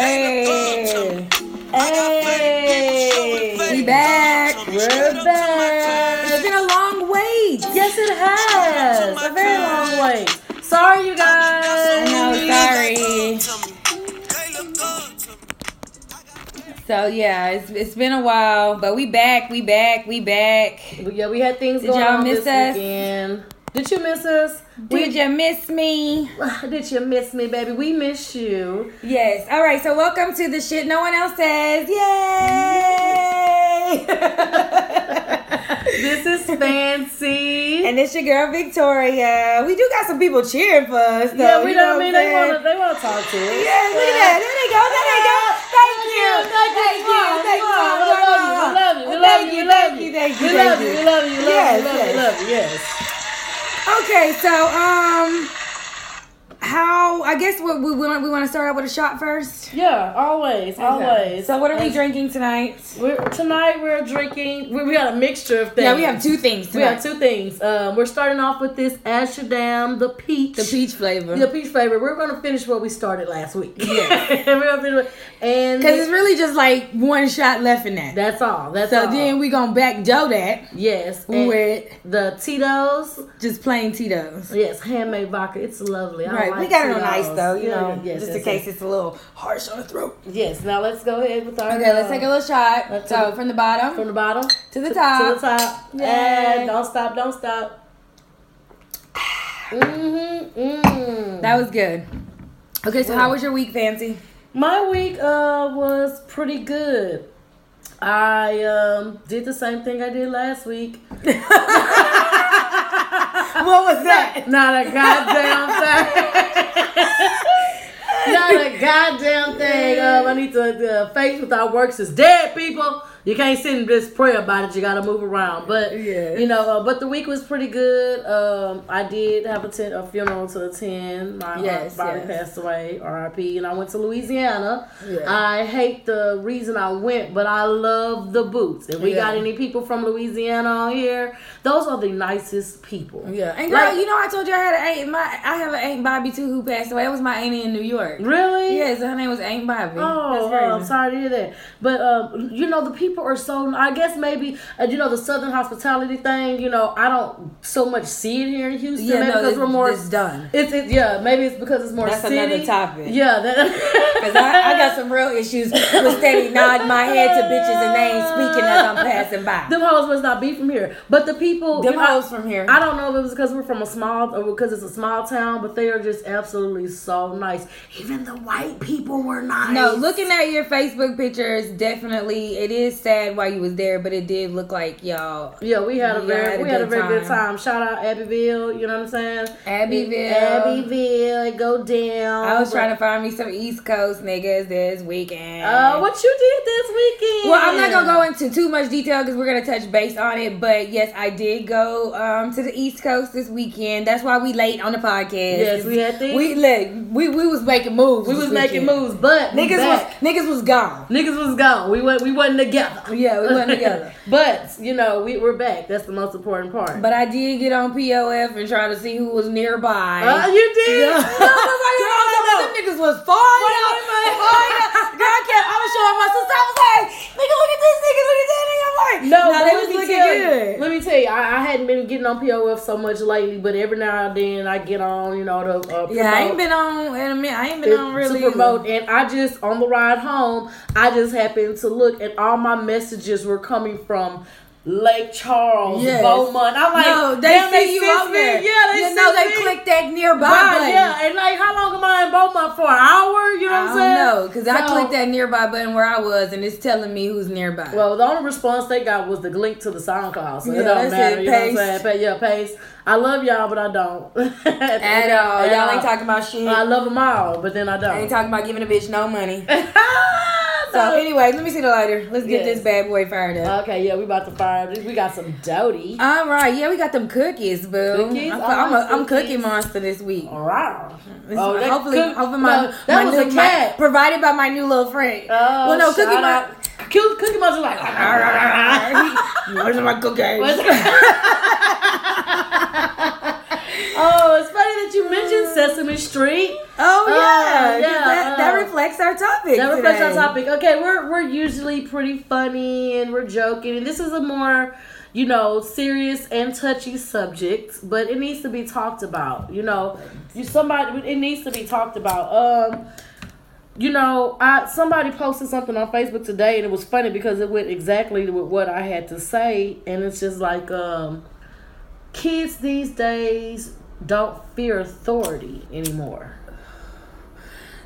Hey, Hey, we back. we're back. It's been a long wait. Yes, it has. A very long wait. Sorry, you guys. No, sorry. So yeah, it's, it's been a while, but we back, we back, we back. Yeah, we had things Did going y'all on miss this us? weekend. Did you miss us? Did you miss me? Did you miss me, baby? We miss you. Yes. All right. So welcome to the shit no one else says. Yay! This is fancy. and it's your girl Victoria. We do got some people cheering for us. Though, yeah, we you know don't mean they want to. They want to talk to us. Yeah, look at that. There they go. There they go. Thank you. Thank you. Thank you. We love you. We love you. you. We love you. you. Thank you. We Thank love you. We love you. We love you. We love you. yes. We love you. Yes. Okay, so um, how? I guess what we want we want to start out with a shot first. Yeah. Always. Always. So what are we drinking tonight? We're, tonight we're drinking. We, we got a mixture of things. Yeah, we have two things We have two things. Um, we're starting off with this Amsterdam, the peach. The peach flavor. The peach flavor. We're gonna finish what we started last week. Yes. we're gonna finish, with- and Because it's really just like one shot left in that. that's all. That's so all. then we gonna back dough that yes, with the Tito's. just plain Tito's. Yes, handmade vodka. It's lovely. I Right, like we got it on ice though, you Yeah, know, Yes, just in case it's a little harsh on the throat. Yes. Now let's go ahead with our. Okay, let's uh, take a little shot. let's So from the bottom from the bottom to the top. To the top. And don't stop. Don't stop. Mm-hmm. Mm. That was good. Okay, so how was your week, Fancy? My week uh was pretty good. I um did the same thing I did last week. What was that? Not a goddamn thing. Not a goddamn thing. Um, I need to. Uh, faith without works is dead, people. You can't sit and just pray about it. You got to move around. But Yeah. you know, uh, but the week was pretty good. Um, I did have a, ten, a funeral to attend. My Yes, body yes. passed away, R.I.P. And I went to Louisiana. Yeah. I hate the reason I went, but I love the boots. If we got any people from Louisiana on here, those are the nicest people. Yeah, and girl, Like- you know I told you I had an aunt. My I have an aunt Bobby too who passed away. That was my auntie in New York. Really? Yes, her name was Aunt Bobby. Oh, oh. I'm sorry to hear that. But um, you know, the people are so. I guess maybe uh, you know the Southern hospitality thing. You know, I don't so much see it here in Houston. Yeah, maybe no, because it's, we're more. it's done. It's it, yeah. Maybe it's because it's more That's city. another topic. Yeah. Cause I, I got some real issues with steady nodding my head to bitches and they ain't speaking as I'm passing by. Them hoes must not be from here, but the people. Them hoes from here. I don't know if it was because we're from a small or because it's a small town, but they are just absolutely so nice. Even the white people were nice. No, looking at your Facebook pictures, definitely it is sad while you was there, but it did look like y'all. Yeah, we had a very had a we had a good very good time. time. Shout out Abbeville, you know what I'm saying? Abbeville. Abbeville, it go down. I was trying to find me some East Coast niggas this weekend. Uh, what you did this weekend? Well, I'm not gonna go into too much detail because we're gonna touch base on it. But yes, I did go um, to the East Coast this weekend. That's why we late on the podcast. Yes, we had things. We look, we we was making moves. We was making moves, but Niggas was niggas was gone. niggas was gone. We went we wasn't together. Yeah, we wasn't together. but you know we we're back. That's the most important part. But I did get on POF and try to see who was nearby. uh, you did. Yeah. Girl, I some of them niggas was far out. Far out. Girl, I kept, I was showing my sister. I was like, nigga, look at this nigga, look at that nigga. No, but they let was me looking tell good. you. Let me tell you, I, I hadn't been getting on POF so much lately, but every now and then I get on, you know, to uh, Yeah, I promote- ain't been on in a minute. I ain't been on really. to promote, and I just on the ride home, I just happened to look, and all my messages were coming from Lake Charles, Yes. Beaumont. I'm like, no, they damn, see you sent up there. Yeah, they you know they me. clicked that nearby Right, button. yeah, and like, how long am I in Beaumont for? An hour? You know what I I'm saying? No, because I clicked that nearby button where I was, and it's telling me who's nearby. Well, the only response they got was the link to the SoundCloud, so Yeah, it don't matter. it, You know what I'm saying? Yeah, pace. I love y'all, but I don't. At all, y'all ain't talking about shit. I love them all, but then I don't. I ain't talking about giving a bitch no money. So anyway, let me see the lighter. Let's get Yes. this bad boy fired up. Okay, yeah, we about to fire. up. We got some doty. All right, yeah, we got them cookies, boo. Cookies? I'm, I'm, a, I'm cookie monster this week. Wow. This- Oh, that hopefully, cook- hopefully my, no, that my was new a cat. My, provided by my new little friend. Oh, well, no, cookie monster. Cute Cookie Monster like. Ah, ah, ah, Where's my cookies? Oh, it's funny that you mentioned Sesame Street. Oh Uh, yeah, that, that uh, reflects our topic. That reflects our topic. Okay, we're we're usually pretty funny and we're joking, and this is a more you know serious and touchy subject, but it needs to be talked about. You know, you somebody it needs to be talked about. Um, you know, I somebody posted something on Facebook today, and it was funny because it went exactly with what I had to say, and it's just like um, kids these days don't fear authority anymore.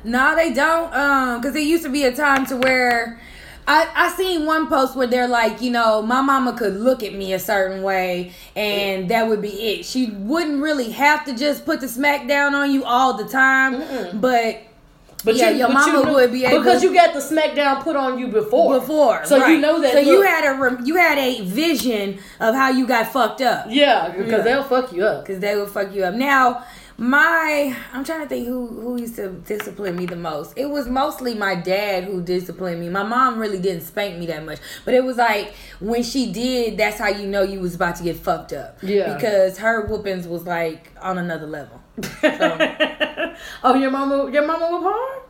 No, they don't. Um, because there used to be a time to where I I seen one post where they're like, you know, my mama could look at me a certain way and that would be it. She wouldn't really have to just put the smack down on you all the time, but But Yeah, you, your but mama you knew- would be able- because you got the smackdown put on you before. before, so you know that. So you had a you had a vision of how you got fucked up. yeah, because Yeah. Mm. they'll fuck you up. because they will fuck you up. Now, my I'm trying to think who who used to discipline me the most. It was mostly my dad who disciplined me. My mom really didn't spank me that much, but it was like when she did, that's how you know you was about to get fucked up. Yeah. because her whoopings was like on another level. oh, your mama, your mama was hard.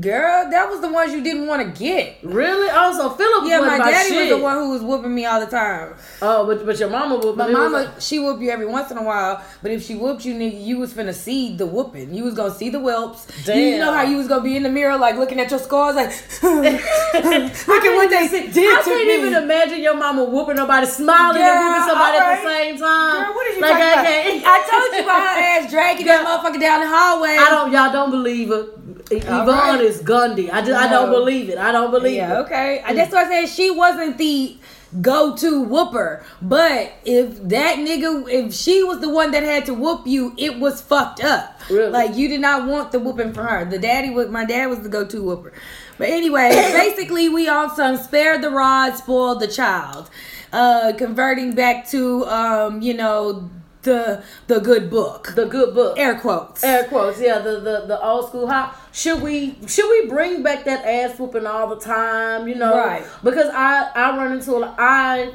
Girl, that was the ones you didn't want to get. Really? Oh, also, Philip. Yeah, my daddy shit. was the one who was whooping me all the time. Oh, but but your mama was. My but it was mama, like- she whooped you every once in a while, but if she whooped you, nigga, you was finna see the whooping. You was gonna see the whelps. You, you know how you was gonna be in the mirror, like looking at your scars, like look at what they did I can't me. even imagine your mama whooping nobody, smiling and whooping somebody at the same time. Girl, what are you like, talking I about? I told you about her ass dragging that motherfucker down the hallway. I don't. Y'all don't believe her. Yvonne is Gundy. I just. I don't believe it. I don't believe Yeah, it. okay. I That's why I said she wasn't the go-to whooper. But if that nigga, if she was the one that had to whoop you, it was fucked up. Really? Like you did not want the whooping for her. The daddy was my dad was the go-to whooper. But anyway, basically we all sung "Spare the Rod, Spoil the Child," uh, converting back to um, you know the the good book. The good book. Air quotes. Air quotes, yeah, the, the the old school how should we should we bring back that ass whooping all the time, you know? Right. Because I I run into a, I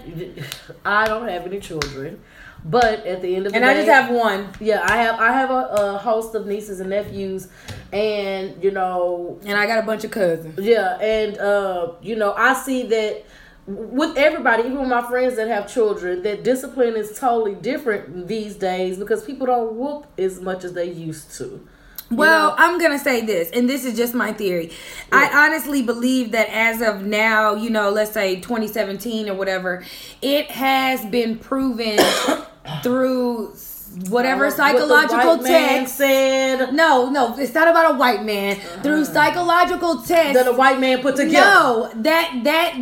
I don't have any children, but at the end of the and day, I just have one. yeah I have I have a, a host of nieces and nephews, and you know And I got a bunch of cousins. yeah, and uh, you know, I see that with everybody, even with my friends that have children, that discipline is totally different these days because people don't whoop as much as they used to. Well, know? I'm gonna say this, and this is just my theory. I honestly believe that as of now, you know, let's say 2017 or whatever, it has been proven through whatever What psychological man text. said No, no, it's not about a white man. Through uh-huh. psychological tests. that a white man put together. No, that that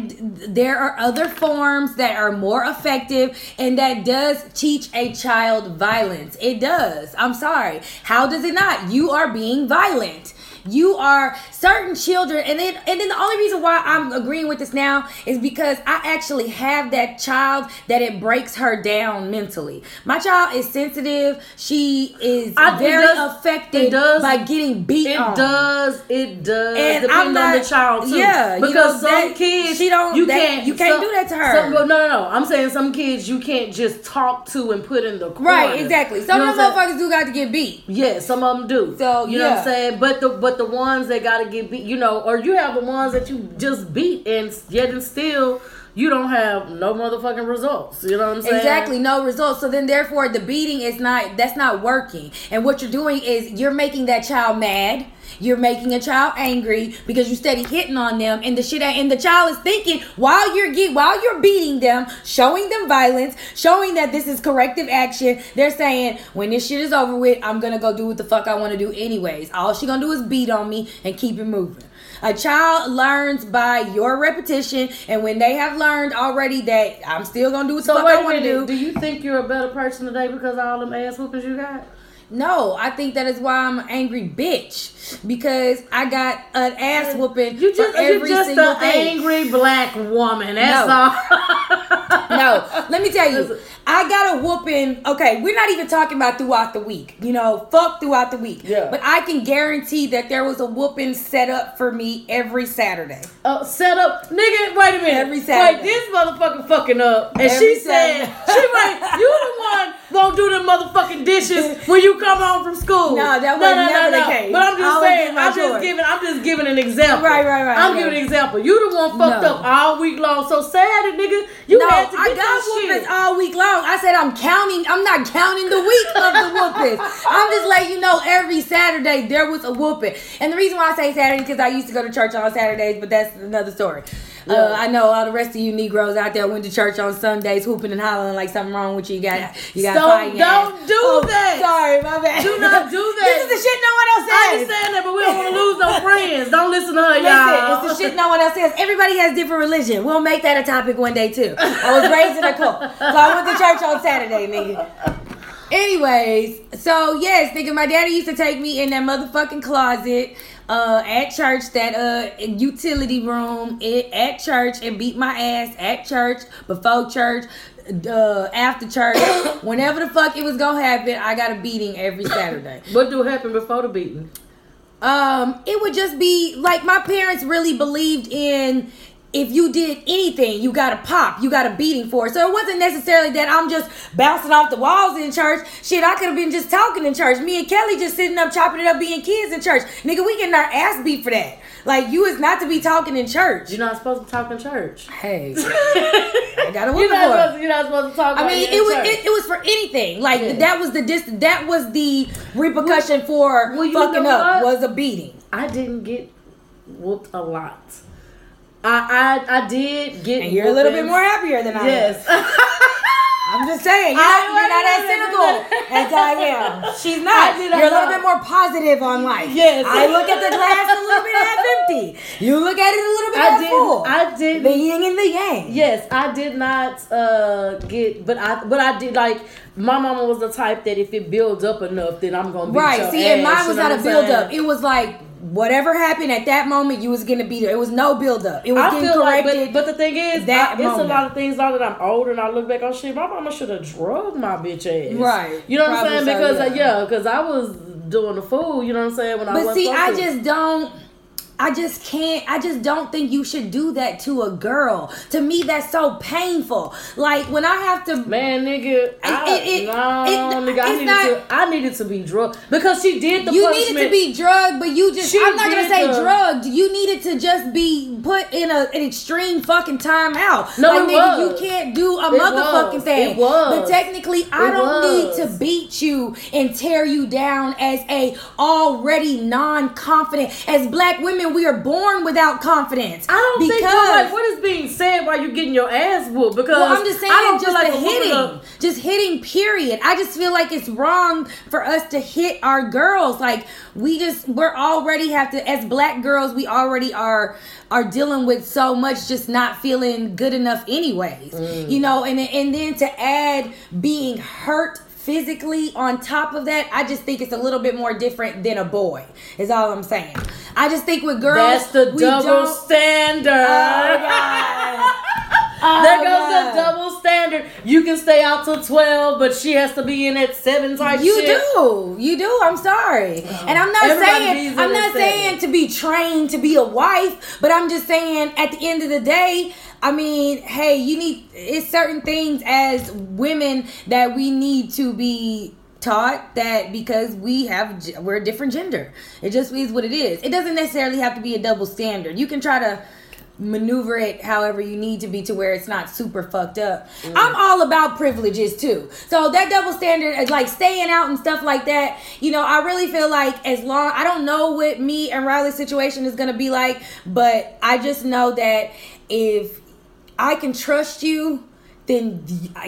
there are other forms that are more effective and that does teach a child violence. It does. I'm sorry. How does it not? You are being violent. You are certain children, and then and then the only reason why I'm agreeing with this now is because I actually have that child that it breaks her down mentally. My child is sensitive. She is I- it very does- affected it does- by getting beat It on. does. It does. And depend I'm not- on the child too. yeah, you because know, some that- kids, she don't- You that- can't. you can't some- do that to her. Some, no, no, no. I'm saying some kids you can't just talk to and put in the corner. Right, exactly. Some You know of the what I'm saying? motherfuckers do got to get beat. Yeah, some of them do. So, you know what. I'm saying. But the but the ones that gotta get beat, you know, or you have the ones that you just beat and yet and still you don't have no motherfucking results. You know what I'm saying? Exactly, no results. So then, therefore, the beating is not that's not working. And what you're doing is you're making that child mad. You're making a child angry because you steady hitting on them, and the shit. And the child is thinking while you're get while you're beating them, showing them violence, showing that this is corrective action. They're saying when this shit is over with, I'm gonna go do what the fuck I want to do anyways. All she gonna do is beat on me and keep it moving. A child learns by your repetition, and when they have learned already that I'm still gonna do what the So fuck I want to do. Do you think you're a better person today because of all them ass whoopings you got? No, I think that is why I'm an angry bitch because I got an ass whooping You just you're just an thing. angry black woman. That's No. all. no, let me tell you, I got a whooping. Okay, we're not even talking about throughout the week. You know, fuck throughout the week. Yeah. But I can guarantee that there was a whooping set up for me every Saturday. Uh, set up, nigga. Wait a minute. Every Saturday. Wait, this motherfucker fucking up, and Every she said, she right. You the one won't do the motherfucking dishes when you come home from school. No, that was never the case. But I'm just saying. I'm just giving. I'm just giving an example. Right, right, right, I'm right. giving an example. You the one fucked No. up all week long. So Saturday, nigga, you no, had to get I got whoopings shit. all week long. I said I'm counting. I'm not counting the week of the whoopings. I'm just letting you know every Saturday there was a whooping. And the reason why I say Saturday because I used to go to church on Saturdays, but that's another story. Uh, I know all the rest of you Negroes out there went to church on Sundays, hooping and hollering like something wrong with you. You got you got So fighting don't ass. do Oh, that. Sorry, my bad. Do not do that. This is the shit no one else I says. ain't saying that, but we don't want to lose no friends. Don't listen to her, Listen, y'all. it's the shit no one else says. Everybody has different religion. We'll make that a topic one day too. I was raised in a cult, so I went to church on Saturday, nigga. Anyways, so yes, nigga, my daddy used to take me in that motherfucking closet uh, at church, that uh utility room it, at church, and beat my ass at church, before church, uh, after church, whenever the fuck it was gonna happen. I got a beating every Saturday. What do happen before the beating? Um, it would just be like my parents really believed in if you did anything, you got a pop, you got a beating for it. So it wasn't necessarily that I'm just bouncing off the walls in church. Shit, I could have been just talking in church. Me and Kelly just sitting up chopping it up being kids in church. Nigga, we getting our ass beat for that. Like you is not to be talking in church. You're not supposed to talk in church. Hey, I got a You're not, supposed to, you're not supposed to talk. I mean, it was it, it was for anything. Like Yeah. that was the dis- that was the repercussion for well, fucking up was a beating. I didn't get whooped a lot. I I, I did get. And you're a little bit more happier than I am. Yes. I'm just saying, you're, I- not, you're not as cynical as I am. She's not. You're a little bit more positive on life. Yes. I look at the glass a little bit half empty. You look at it a little bit I half full. I did. the yin and the yang. Yes, I did not uh, get, but I but I did like my mama was the type that if it builds up enough, then I'm gonna beat Right. See, ass, and mine you was know not a build up. It was like whatever happened at that moment, you was gonna be there. It was no build up. It was I getting feel like, corrected. but, but the thing is, that I, it's a lot of things now that I'm older and I look back on shit. My mama should have drugged my bitch ass. Right. You know what I'm saying? so, Because uh, yeah. yeah, because I was doing the fool. You know what I'm saying? When I But was see, I just don't. I just can't. I just don't think you should do that to a girl. To me, that's so painful. Like when I have to. Man, nigga, I, it- it- no, it- nigga, I needed not- to, I needed to be drugged because she did the you punishment. needed to be drugged, but you just. She I'm not gonna say the- drugged. You needed to just be put in a, an extreme fucking timeout. No, like, it nigga, was. you can't do a motherfucking was. thing. It was. But technically, I don't was. need to beat you and tear you down as a already non-confident. As black women, we are born without confidence. I don't think because you're like what is being said while you're getting your ass whooped because Well, I'm just saying, I don't just feel like hitting, of- just hitting. Period. I just feel like it's wrong for us to hit our girls. Like we just, we're already have to, as black girls, we already are are dealing with so much, just not feeling good enough, anyways. Mm. You know, and and then to add being hurt physically on top of that i just think it's a little bit more different than a boy is all i'm saying i just think with girls That's the we double don't- standard. Oh, God. Oh, there goes God. the double standard. You can stay out till twelve, but she has to be in at seven type You shit. do, you do. I'm sorry, oh. and I'm not Everybody saying I'm not saying to be trained to be a wife, but I'm just saying at the end of the day, I mean, hey, you need it's certain things as women that we need to be taught that because we have we're a different gender. It just is what it is. It doesn't necessarily have to be a double standard. You can try to maneuver it however you need to be to where it's not super fucked up. Mm. I'm all about privileges too. So that double standard is like staying out and stuff like that. You know, I really feel like as long I don't know what me and Riley's situation is gonna be like, but I just know that if I can trust you. Then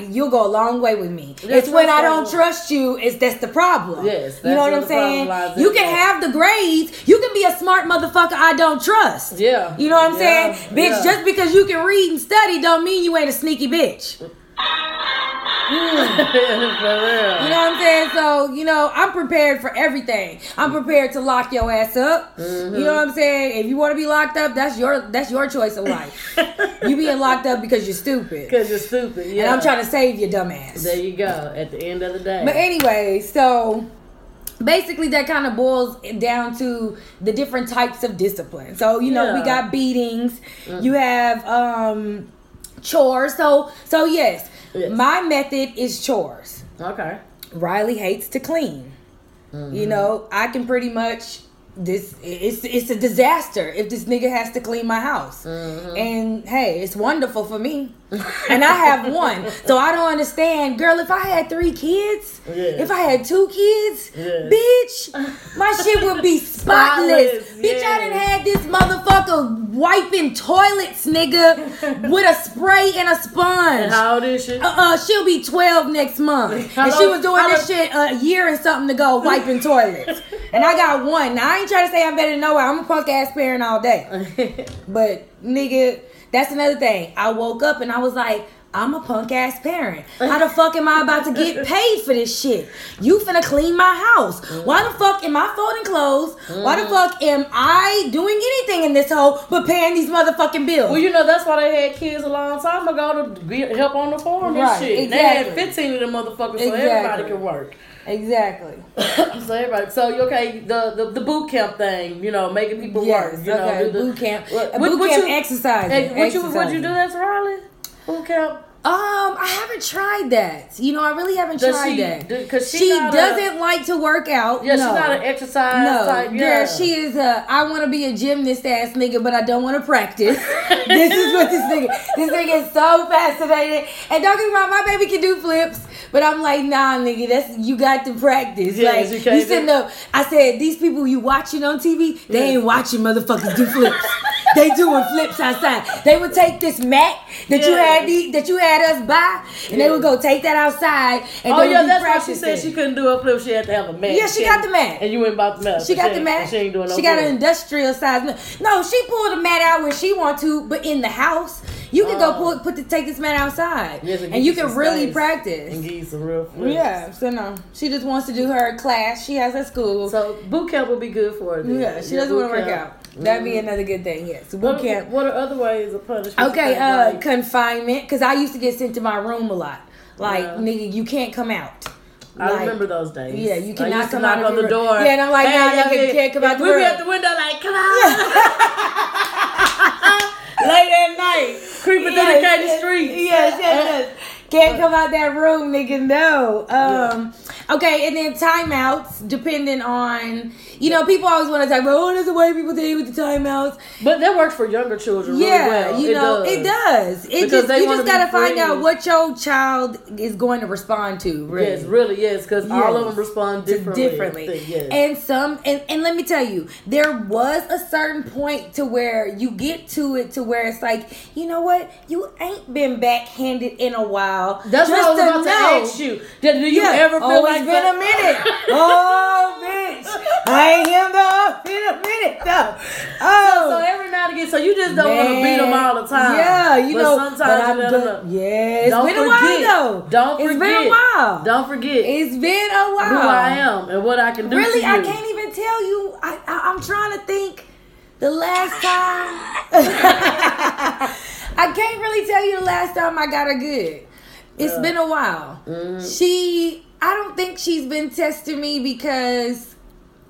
you'll go a long way with me. Yeah, it's when I don't trust you, is that's the problem. Yes, you know what I'm saying. You can that. have the grades. You can be a smart motherfucker I don't trust. Yeah. You know what I'm Yeah, saying? Bitch, yeah. just because you can read and study don't mean you ain't a sneaky bitch. For. You know what I'm saying? So, you know, I'm prepared for everything. I'm prepared to lock your ass up. Mm-hmm. You know what I'm saying? If you want to be locked up, that's your that's your choice of life. you being locked up because you're stupid. Because you're stupid. Yeah. And I'm trying to save your dumb ass. There you go. At the end of the day. But anyway, so basically that kind of boils down to the different types of discipline. So, you know, we got beatings, you have um chores. So so yes, Yes. my method is chores. okay. Riley hates to clean. Mm-hmm. You know, I can pretty much this it's it's a disaster if this nigga has to clean my house. Mm-hmm. And hey, it's wonderful for me. and I have one. So I don't understand, girl, if I had 3 kids, Yes. if I had 2 kids, Yes. bitch, my shit would be spotless. Spotless, Bitch, I didn't had this motherfucker wiping toilets, nigga, with a spray and a sponge. And how old is she? Uh, uh, she'll be 12 next month. How and she was doing this shit a year and something to go wiping toilets. And I got one. Now, I ain't trying to say I'm better than nowhere. I'm a punk ass parent all day. But, nigga, that's another thing. I woke up and I was like, I'm a punk ass parent. How the fuck am I about to get paid for this shit? You finna clean my house. Why the fuck am I folding clothes? Why the mm. fuck am I doing anything in this hole but paying these motherfucking bills? Well, you know that's why they had kids a long time ago to be, help on the farm and Right, shit. They had 15 of them motherfuckers so Exactly. everybody could work. Exactly. so everybody, so you okay, the, the the boot camp thing, you know, making people Yes, work. You okay, do the- boot camp. What- boot what camp you- exercising. Hey, what you what you do that's Riley? Boot camp. Um, I haven't tried that. You know, I really haven't Does tried she- that. do- 'cause she she not a- doesn't like to work out. Yeah, no. she's not an exercise no, type. yeah. Yeah, she is a. I want to be a gymnast ass nigga, but I don't want to practice. this is what this nigga. This nigga is so fascinated. And don't get me wrong, my baby can do flips, but I'm like, nah, nigga, that's you got to practice. Yes, like you you, can't sitting up. I said these people you watching on TV, they Yes. ain't watching motherfuckers do flips. they doing flips outside. They would take this mat that you had the, that you had us by, and they would go take that outside. And Oh yeah, that's why she said she couldn't do a flip. She had to have a mat. Yeah, she got the mat. And you went about the mat. She got the mat. She ain't doing no She got an industrial size mat. No, she pulled the mat out when she want to, but in the house, you can go Oh. pull, put the take this mat outside, Yes, and and, you can really practice. and give you some real flips. Yeah, so no, she just wants to do her class. She has her school. So boot camp would be good for her. then. yeah, she doesn't want to work out. That'd be another good thing. Yes, boot What, camp. what are other ways of punishment? Okay, uh, like- confinement. Because I used to get sent to my room a lot. Like, Yeah. nigga, you can't come out. I Like, remember those days. Yeah, you cannot come knock out of on the your- door. Yeah, and I'm like, nah, nigga, can't come out the We be at the window like, come on. Late at night, creeping through the Katy street. Yes, yes, yes. Can't come out that room, nigga. No. Um. Okay, and then timeouts, depending on, you know, people always want to talk about, oh, there's a way people deal with the timeouts. But that works for younger children really Yeah, well. you know, it does. It Because just you just gotta find out what your child is going to respond to. Really. Yes, really, yes, because all of them respond to differently. differently. Yes. And some and, and let me tell you, there was a certain point to where you get to it to where it's like, you know what, you ain't been backhanded in a while. That's what I was to about to ask you. Did, do you Yeah. ever feel oh, like it's been that? a minute. oh, bitch. I ain't him though. It's a minute though. Oh. So every now and again, so you just don't want to beat them all the time. Yeah, you but know. sometimes but you I've let done- know. Yeah, it's Don't been forget. a while though. Don't It's forget. been a while. Don't forget It's been a while. who I am and what I can do. Really, I can't even tell you. I, I I'm trying to think. The last time, I can't really tell you the last time I got her good. It's Yeah. been a while. Mhm. She, I don't think she's been testing me because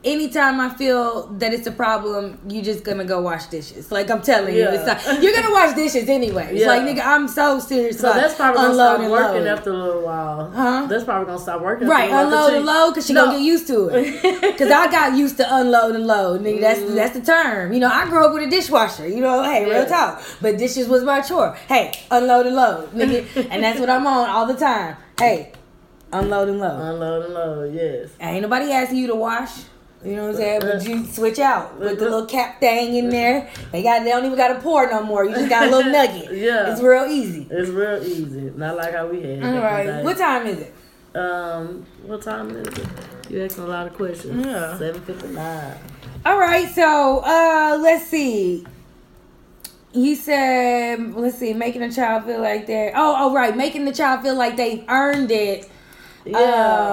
anytime I feel that it's a problem, you just gonna go wash dishes. Like I'm telling you, it's like, you're gonna wash dishes anyway. It's Yeah. like nigga, I'm so serious So that's probably gonna stop working load. after a little while. Huh? That's probably gonna stop working. Right, unload and load because she No. gonna get used to it. Cause I got used to unload and load, nigga. That's Mhm. that's the term. You know, I grew up with a dishwasher. You know, hey, Yeah. real talk. But dishes was my chore. Hey, unload and load, nigga, and that's what I'm on all the time. Hey, unload and load. Unload and load, yes. Ain't nobody asking you to wash. You know what I'm saying? But you switch out with the little cap thing in there. They got they don't even got to pour no more. You just got a little nugget. Yeah. it's real easy. It's real easy. Not like how we had. All back in the right, day. what time is it? Um, what time is it? You asking a lot of questions. Yeah. Seven fifty nine. All right, so uh let's see. You said, let's see, making a child feel like they're. Oh, oh, right, making the child feel like they've earned it. Yeah.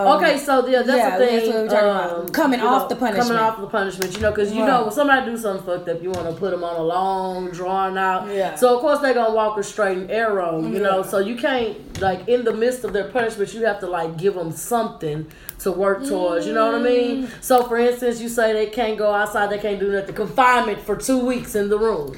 Um, okay, so yeah, that's yeah, the thing. that's what we're talking about. um, Coming you off the punishment. Coming off the punishment, you know, because you Right. know when somebody do something fucked up, you want to put them on a long, drawn out. Yeah. So of course they're gonna walk a straight and arrow, you know. So you can't like in the midst of their punishment, you have to like give them something to work towards. You know what I mean? Mm. So for instance, you say they can't go outside, they can't do nothing. Confinement for two weeks in the room.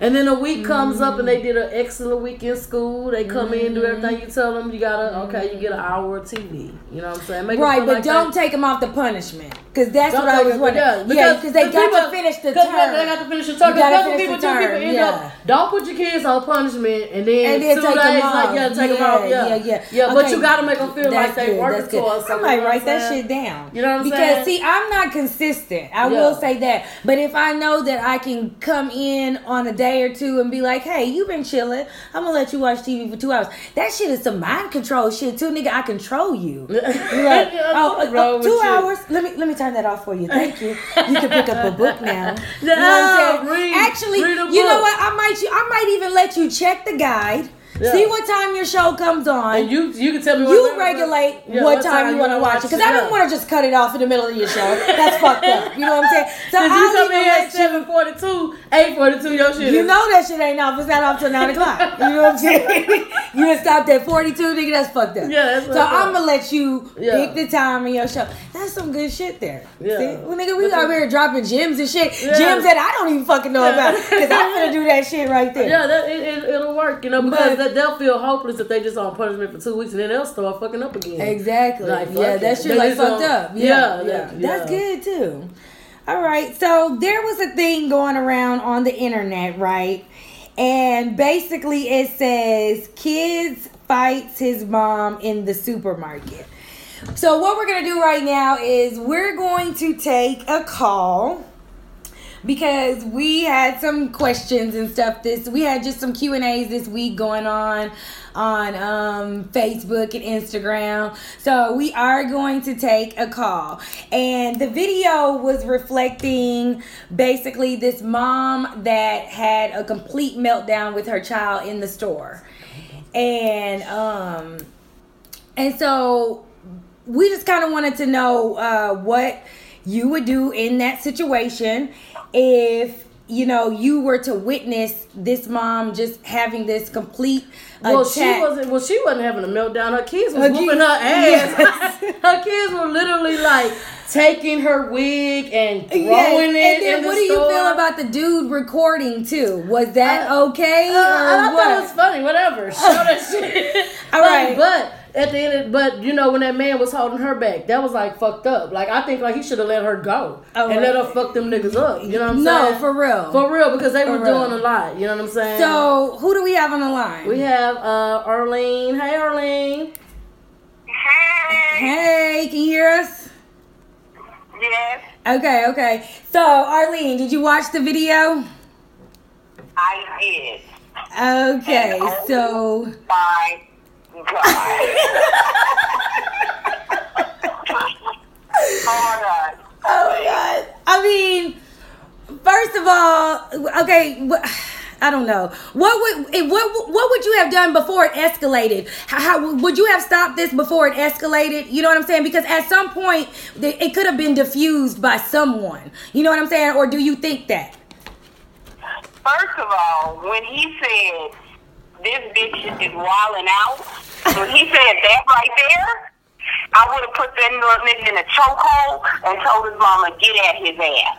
And then a week comes up and they mm. did an excellent week in school. They come in, do everything mm-hmm. you tell them. You gotta okay, you get an hour of TV. You know what I'm saying? Make Right, but like don't that. take them off the punishment. Because that's Don't what I was wondering. yeah, Yeah, because they got people- to finish the 'cause term. They got to finish the term. You gotta that's what people do. People end yeah. up, don't put your kids on punishment and then, And then two take days, them like, off. yeah, take them Yeah, off. Yeah, yeah, yeah. but Okay. you got to make them feel like they good, working that's good. towards I might write that shit down. You know what I'm saying? because, see, I'm not consistent. I will say that. But if I know that I can come in on a day or two and be like, hey, you've been chilling. I'm to let you watch TV for two hours. That shit is some mind control shit, too, nigga. I control you. Like, oh, uh, wrong with two you? hours? Let me let me turn that off for you. Thank you. You can pick up a book now. You know read- Actually, read you know what? I might I might even let you check the guide. Yeah. See what time your show comes on. And you, you can tell me You what regulate Yeah, what, time, you want to watch it because I don't want to just cut it off in the middle of your show. That's fucked up. You know what I'm saying? So If you come in at seven forty two, eight forty two, your shit You is know that shit ain't off. It's not off till nine o'clock. You know what I'm saying? you done stopped at forty two, nigga. That's fucked up. Yeah, that's so. I'm gonna let you Yeah. pick the time in your show. That's some good shit there. Yeah. See? Well, nigga, we out here dropping gems and shit. Yeah. Gems that I don't even fucking know about because I'm gonna do that shit right there. Yeah, that, it, it, work, you know, because But- they, they'll feel hopeless if they just on punishment for two weeks and then they'll start fucking up again. Exactly. Like, yeah, it. that shit like fucked don't- up. Yeah, Yeah, yeah, that- That's good too. All right. So there was a thing going around on the internet, right? And basically it says kids fights his mom in the supermarket. So what we're going to do right now is we're going to take a call because we had some questions and stuff this we had just some q and a's this week going on on um, facebook and instagram. So we are going to take a call. And the video was reflecting basically this mom that had a complete meltdown with her child in the store. And um and so we just kind of wanted to know uh, what you would do in that situation if you know you were to witness this mom just having this complete Well, attack. she wasn't. Well, she wasn't having a meltdown. Her kids was Her whooping kids- her ass. Yes. her kids were literally like taking her wig and throwing Yes, it And in then the what do you feel about the dude recording too? Was that okay Uh, or I what? thought it was funny. Whatever. Show that shit. All But- right. But at the end, of, but you know when that man was holding her back, that was like fucked up. Like I think like he should have let her go Oh, and let her fuck them niggas up. You know what I'm No, saying? No, for real. For real, because they For were real. doing a lot. You know what I'm saying? so who do we have on the line? we have uh Arlene. Hey Arlene. Hey. hey, can you hear us? Yes, Okay, okay. So Arlene, did you watch the video? I did. Okay, so My God. Oh my God. Oh my god. I mean, first of all, okay, I don't know. What would what what would you have done before it escalated? How, how would you have stopped this before it escalated? You know what I'm saying? Because at some point it could have been diffused by someone. You know what I'm saying? Or do you think that? First of all, when he said this bitch is wilding out, when he said that right there, I would have put that little nigga in a chokehold and told his mama get at his ass.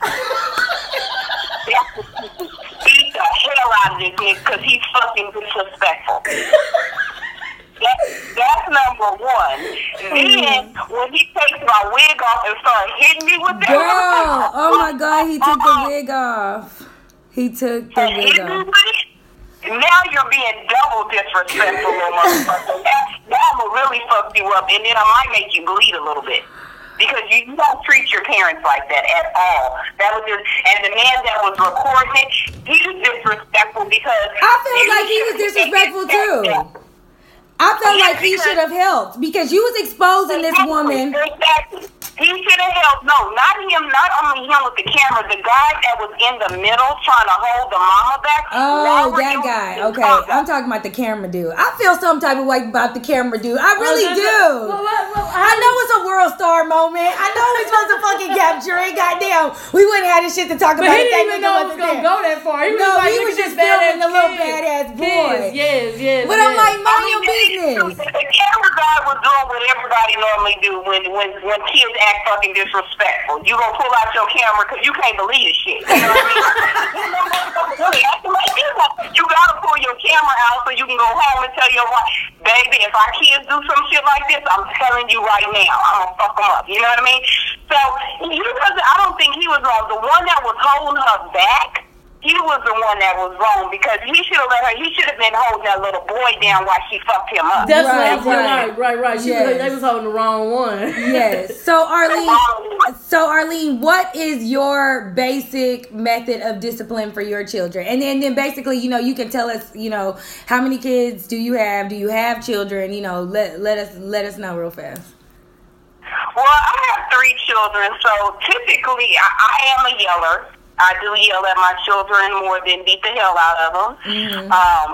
Beat the hell out of this nigga because he's fucking disrespectful. That, that's number one. Then when he takes my wig off and starts hitting me with that, Girl, oh my god, he took the uh-huh. wig off. He took the wig off. Now you're being double disrespectful, little motherfucker. That, that will really fuck you up, and then I might make you bleed a little bit. Because you, you don't treat your parents like that at all. That was just, and the man that was recording it, he was disrespectful because I feel like he was disrespectful too. I felt Yeah, like he should have helped because you was exposing this woman. Exactly. He should have helped. no, not him, not only him with the camera, the guy that was in the middle trying to hold the mama back. Oh, were that you- guy. Okay, I'm talking about the camera dude. I feel some type of way about the camera dude. I really Oh, do. Well, well, well, I know it's a world star moment. I know we're supposed to fucking capture it. Goddamn, we wouldn't have had this shit to talk But about. he if that didn't even know it was gonna there. go that far. He was No, just like, he look was just this badass filming the little kid. badass boy. Kids, yes, yes. But I'm yes. like, mind your The camera guy was doing what everybody normally do when when when kids act fucking disrespectful. You gonna pull out your camera because you can't believe the shit. You know what I mean? Acting like this, you gotta pull your camera out so you can go home and tell your wife, baby, if our kids do some shit like this, I'm telling you right now, I'm gonna fuck them up. You know what I mean? So he wasn't. I don't think he was wrong. The one that was holding her back. He was the one that was wrong because he should have let her. He should have been holding that little boy down while she fucked him up. That's Right, right, right. right, right, right. She Yes. was, they was holding the wrong one. Yes. So Arlene, so Arlene, what is your basic method of discipline for your children? And then, then basically, you know, you can tell us, you know, how many kids do you have? Do you have children? You know, let let us let us know real fast. Well, I have three children, so typically I, I am a yeller. I do yell at my children more than beat the hell out of them. Um,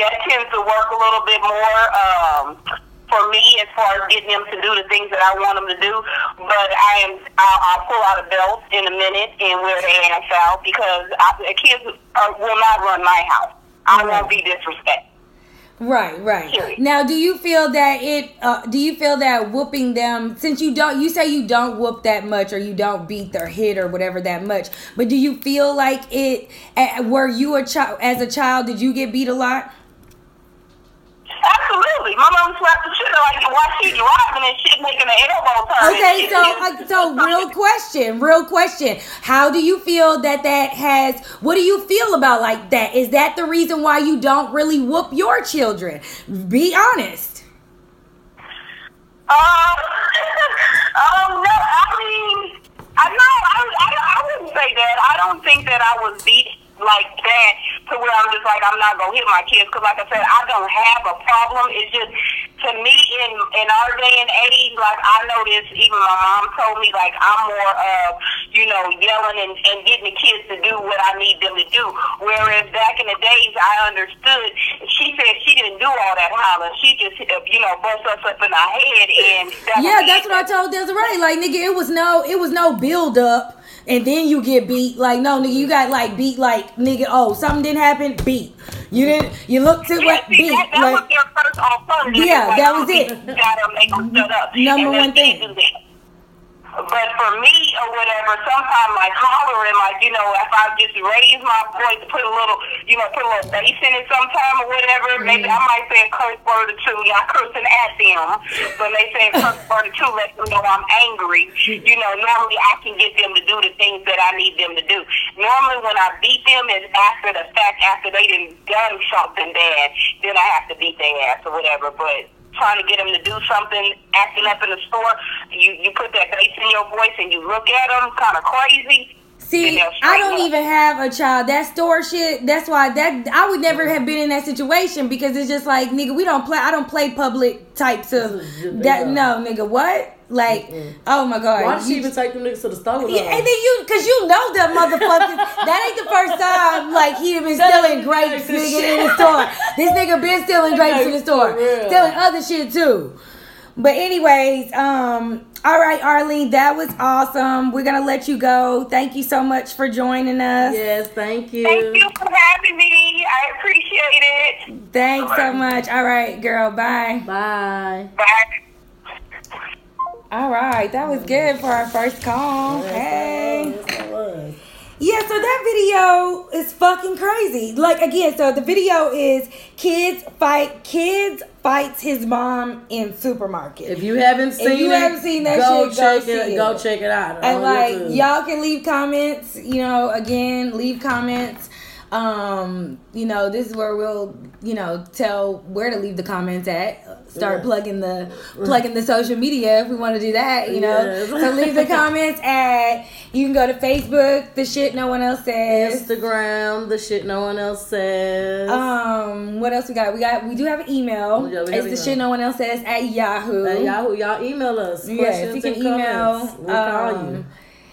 that tends to work a little bit more um, for me as far as getting them to do the things that I want them to do. But I am I'll, I'll pull out a belt in a minute and wear their ass out because I, the kids are, will not run my house. I won't be disrespected. Right, right. Period. Now, do you feel that it? Uh, do you feel that whooping them? Since you don't, you say you don't whoop that much, or you don't beat or hit or whatever that much. But do you feel like it? Were you a child as a child? Did you get beat a lot? Absolutely. My mom slapped the shit out of you while she driving and shit making an elbow turn. Okay, so uh, so real question, real question. How do you feel that that has? What do you feel about like that? Is that the reason why you don't really whoop your children? Be honest. Uh, um, no, I mean, I know, I, I, I wouldn't say that. I don't think that I was beat like that to where I'm just like, I'm not going to hit my kids. Because, like I said, I don't have a problem. It's just, to me, in, in our day and age, like, I noticed, even my mom told me, like, I'm more of, you know, yelling and, and getting the kids to do what I need them to do. Whereas back in the days, I understood. She said she didn't do all that hollering. She just, you know, bust us up in our head. And that Yeah, that's it. what I told Desiree. Like, nigga, it was no, it was no build up, and then you get beat. Like, no, nigga, you got like beat. Like, nigga, oh, something didn't happen. Beat. You didn't. You looked to Yeah, what see, beat. that, that Like, was their first alternative. Yeah, Like, that was it. Gotta make them shut up. Number one thing. Did do that. But for me or whatever, sometimes like hollering, like, you know, if I just raise my voice, put a little, you know, put a little bass in it sometime or whatever, maybe I might say a curse word or two. Not cursing at them, but they say a curse word or two, let them know I'm angry. You know, normally I can get them to do the things that I need them to do. Normally when I beat them is after the fact, after they done done something bad, then I have to beat their ass or whatever. But trying to get them to do something, acting up in the store, you you put that bass in your voice and you look at them kind of crazy. See, and I don't up. even have a child. That store shit. That's why that I would never have been in that situation because it's just like nigga, we don't play. I don't play public types of that. No, nigga, what? Like, oh my god. Why did she You- even take them niggas to the store? with Yeah, and then you, cause you know them motherfuckers. that ain't the first time like he been stealing grapes, Selling nigga, shit. in the store. This nigga been stealing grapes in the store, For real. stealing other shit too. But anyways, um, all right, Arlene, that was awesome. We're gonna let you go. Thank you so much for joining us. Yes, thank you. Thank you for having me. I appreciate it. Thanks so much. All right, girl. Bye. Bye. Bye. All right, that was good for our first call. Hey. Yeah, so that video is fucking crazy. Like again, so the video is kids fight kids fights his mom in supermarket. If you haven't seen if you it, haven't seen that go shit, go check see it. it. Go check it out. and like YouTube. y'all can leave comments, you know, again, leave comments Um, you know, this is where we'll, you know, tell where to leave the comments at. Start Yes. plugging the plugging the social media if we want to do that, you know. Yes. So leave the comments at you can go to Facebook, the shit no one else says. Instagram, the shit no one else says. Um, what else we got? We got we do have an email. Yeah, it's the email. shit no one else says at Yahoo. Hey, Yahoo, y'all email us. Yes, you can email. comments. We'll call um, you.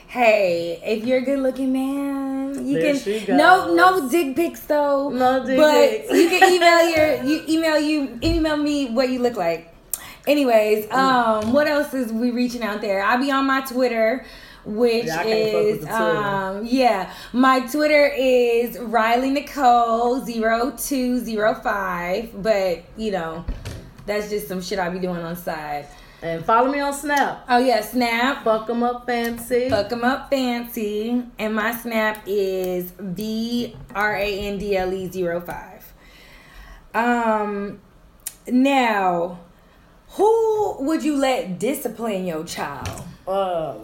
Hey, if you're a good looking man, you There can no no dick pics though. No dick but pics. you can email your you email you email me what you look like. Anyways, um, what else is we reaching out there? I'll be on my Twitter, which Yeah, I can't fuck with is um yeah, my Twitter is Riley Nicole 0205 but you know, that's just some shit I'll be doing on side. And follow me on Snap. Oh yeah, Snap. Fuck 'em up fancy. Fuck 'em up fancy. And my snap is V R A N D L E 05. Um now who would you let discipline your child? Um,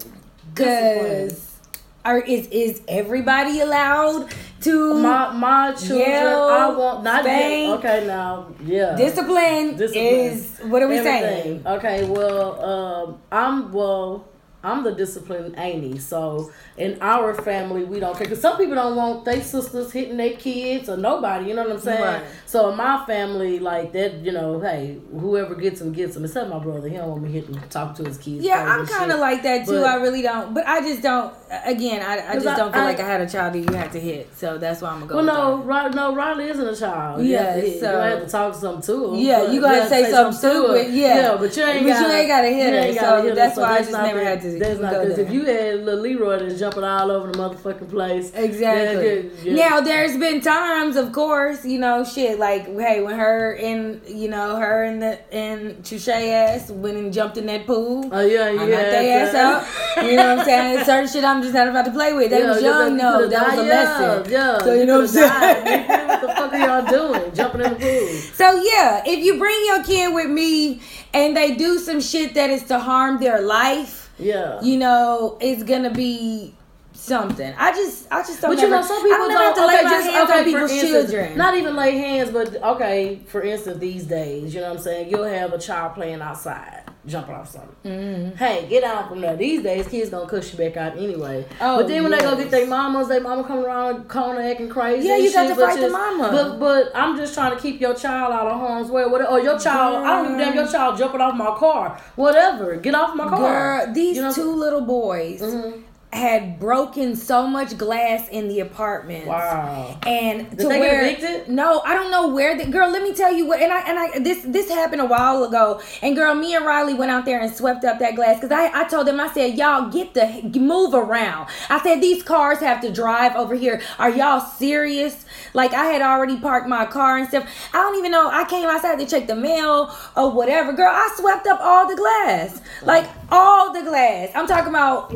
Cause are is is everybody allowed to my my children, Yell, I want not spank. Okay, now yeah. discipline, Discipline. is what are we saying? Okay, well, um, I'm well. I'm the disciplined Amy. so in our family we don't care. Cause some people don't want their sisters hitting their kids or nobody. You know what I'm saying? Right. So in my family, like that, you know, hey, whoever gets him gets him. Except my brother, he don't want me hitting, talking to his kids. Yeah, I'm kind of like that too. But- I really don't, but I just don't. Again, I, I just I- don't feel I- like I had a child that you had to hit, so that's why I'm gonna go. Well, no, that. Riley, no, Riley isn't a child. Yeah, you have to, so- you have to talk something to him. Yeah, you gotta have to say something to her. stupid, yeah. yeah, but you ain't But gotta, ain't gotta hit you ain't so hit that's why I just never had to That's not because if you had little Leroy that's jumping all over the motherfucking place, Exactly. yeah, Now there's been times, of course, you know, shit like hey, when her and you know her and the and Touche ass went and jumped in that pool. Oh yeah, yeah. I you knocked their ass out. You know what I'm saying? Certain shit I'm just not about to play with. They Yeah, was young, coulda- no, that was a lesson. Yeah. So you know what I'm saying? What the fuck are y'all doing? Jumping in the pool? So yeah, if you bring your kid with me and they do some shit that is to harm their life, Yeah. you know, it's gonna be something. I just, I just don't. But you know, some people I don't never have don't. to lay okay, my just hands okay, on people's instance, children. Not even lay hands, but okay. For instance, these days, you know what I'm saying. You'll have a child playing outside, jumping off something. Mm-hmm. Hey, get out from there. These days, kids gonna cuss you back out anyway. Oh, but then when they go yes. get their mamas, their mama coming around the corner acting crazy. Yeah, you got to fight the just- mama. But but I'm just trying to keep your child out of harm's way. What or your child? I don't even damn your child jumping off my car. Whatever, get off my car. Girl, these You know- two little boys Mhm. Had broken so much glass in the apartment. Wow. And to they get where evicted? no, I don't know where the girl. Let me tell you what. And I and I this this happened a while ago. And girl, me and Riley went out there and swept up that glass because I I told them I said y'all get the move around. I said these cars have to drive over here. Are y'all serious? Like I had already parked my car and stuff. I don't even know. I came outside to check the mail or whatever. Girl, I swept up all the glass. Like all the glass. I'm talking about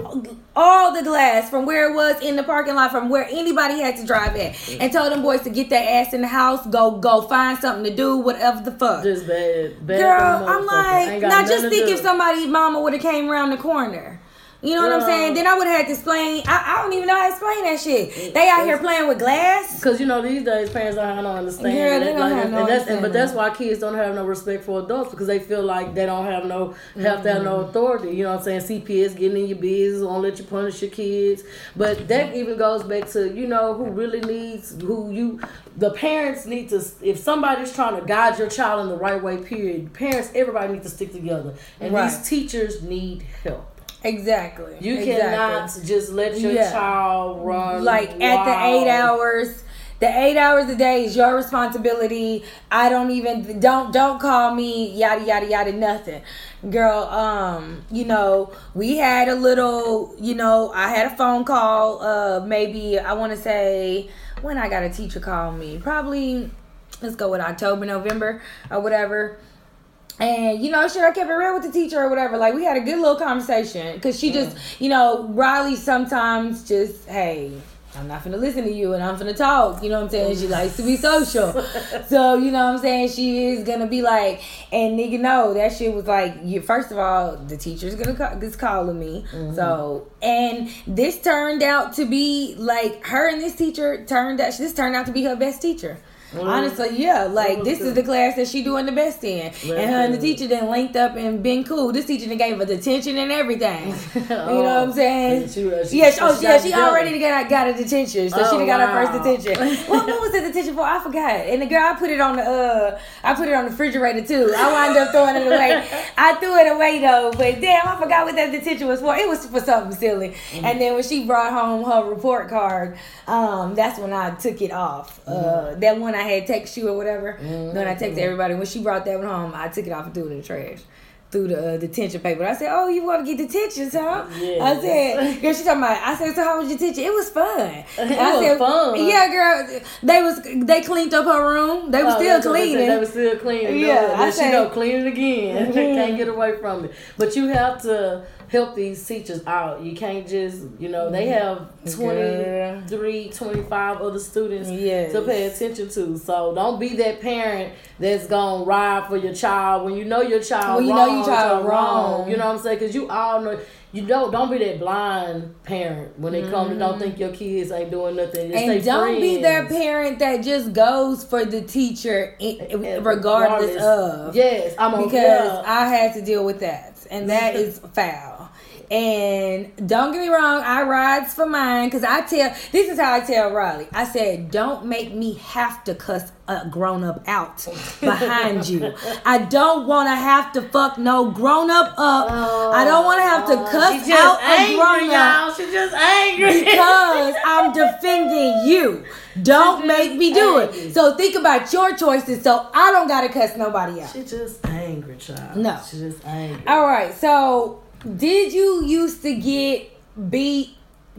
all the glass from where it was in the parking lot, from where anybody had to drive at, and told them boys to get their ass in the house, go go find something to do, whatever the fuck. Just bad, bad. Girl, I'm like, now just think if somebody mama would have came around the corner. You know what I'm saying? Then I would have had to explain. I, I don't even know how to explain that shit. They out here playing with glass. Cause you know these days parents don't understanding. Girl, they don't Like, have no and that's, and, but that's why kids don't have no respect for adults because they feel like they don't have no have to have no Mm-hmm. authority. You know what I'm saying? CPS getting in your business, won't let you punish your kids. But that even goes back to you know who really needs who you. The parents need to if somebody's trying to guide your child in the right way. Period. Parents, everybody needs to stick together, and Right. these teachers need help. Exactly. You Exactly. cannot just let your Yeah. child run like at the eight hours the eight hours a day is your responsibility i don't even don't don't call me yada yada yada nothing girl um you know we had a little you know i had a phone call uh maybe i want to say when i got a teacher call me probably let's go with october november or whatever and you know, sure, I kept it real with the teacher or whatever. Like we had a good little conversation because she just, you know, Riley sometimes just, hey, I'm not gonna listen to you and I'm gonna talk. You know what I'm saying? She likes to be social. so, you know what I'm saying? She is gonna be like, and nigga, no, that shit was like, you, first of all, the teacher's gonna call, is calling me. Mm-hmm. So, and this turned out to be like, her and this teacher turned out, this turned out to be her best teacher. Honestly, yeah, like this is the class that she doing the best in, and her and the teacher then linked up and been cool. This teacher then gave her detention and everything. You know what I'm saying? She- she- yeah, she- oh she yeah, she already got got a detention, so she Oh, done got her first detention. what, what was the detention for? I forgot. And the girl, I put it on the uh, I put it on the refrigerator too. I wound up throwing it away. I threw it away though, but damn, I forgot what that detention was for. It was for something silly. Mm-hmm. And then when she brought home her report card, um, that's when I took it off. Uh, Mm-hmm. that one I had text you or whatever. Mm-hmm. Then I texted everybody when she brought that one home. I took it off and threw it in the trash. Through the uh, detention paper. I said, "Oh, you want to get detention, huh?" Yes. I said, "Girl, she talking about." I said, "So how was your detention? It was fun." It I was said, fun. Yeah, girl. They was they cleaned up her room. They was Oh, still that's what they said. cleaning. They was still cleaning. Yeah, Yeah, I then she go clean it again. Mhm. can't get away from it. But you have to help these teachers out. You can't just, you know, they have Girl. 23, 25 other students Yes. to pay attention to. So don't be that parent that's going to ride for your child when you know your child When you wrong. know child wrong. You know what I'm saying? Because you all know. You don't don't be that blind parent when it come to don't mm-hmm. think your kids ain't doing nothing. Just Mm-hmm. and don't be that parent that just goes for the teacher i- eh, eh, eh, regardless of. Yes, I'm on because yeah. I had to deal with that, and that is foul. And don't get me wrong, I rides for mine because I tell this is how I tell Riley. I said, don't make me have to cuss a grown up out behind you. I don't want to have to fuck no grown up up. I don't want to have to oh, oh, cuss just out a angry, grown up. She just angry. because I'm defending you. Don't make me do angry. it. So think about your choices so I don't gotta cuss nobody out. she just angry, child. No. she just angry. All right. So did you used to get beat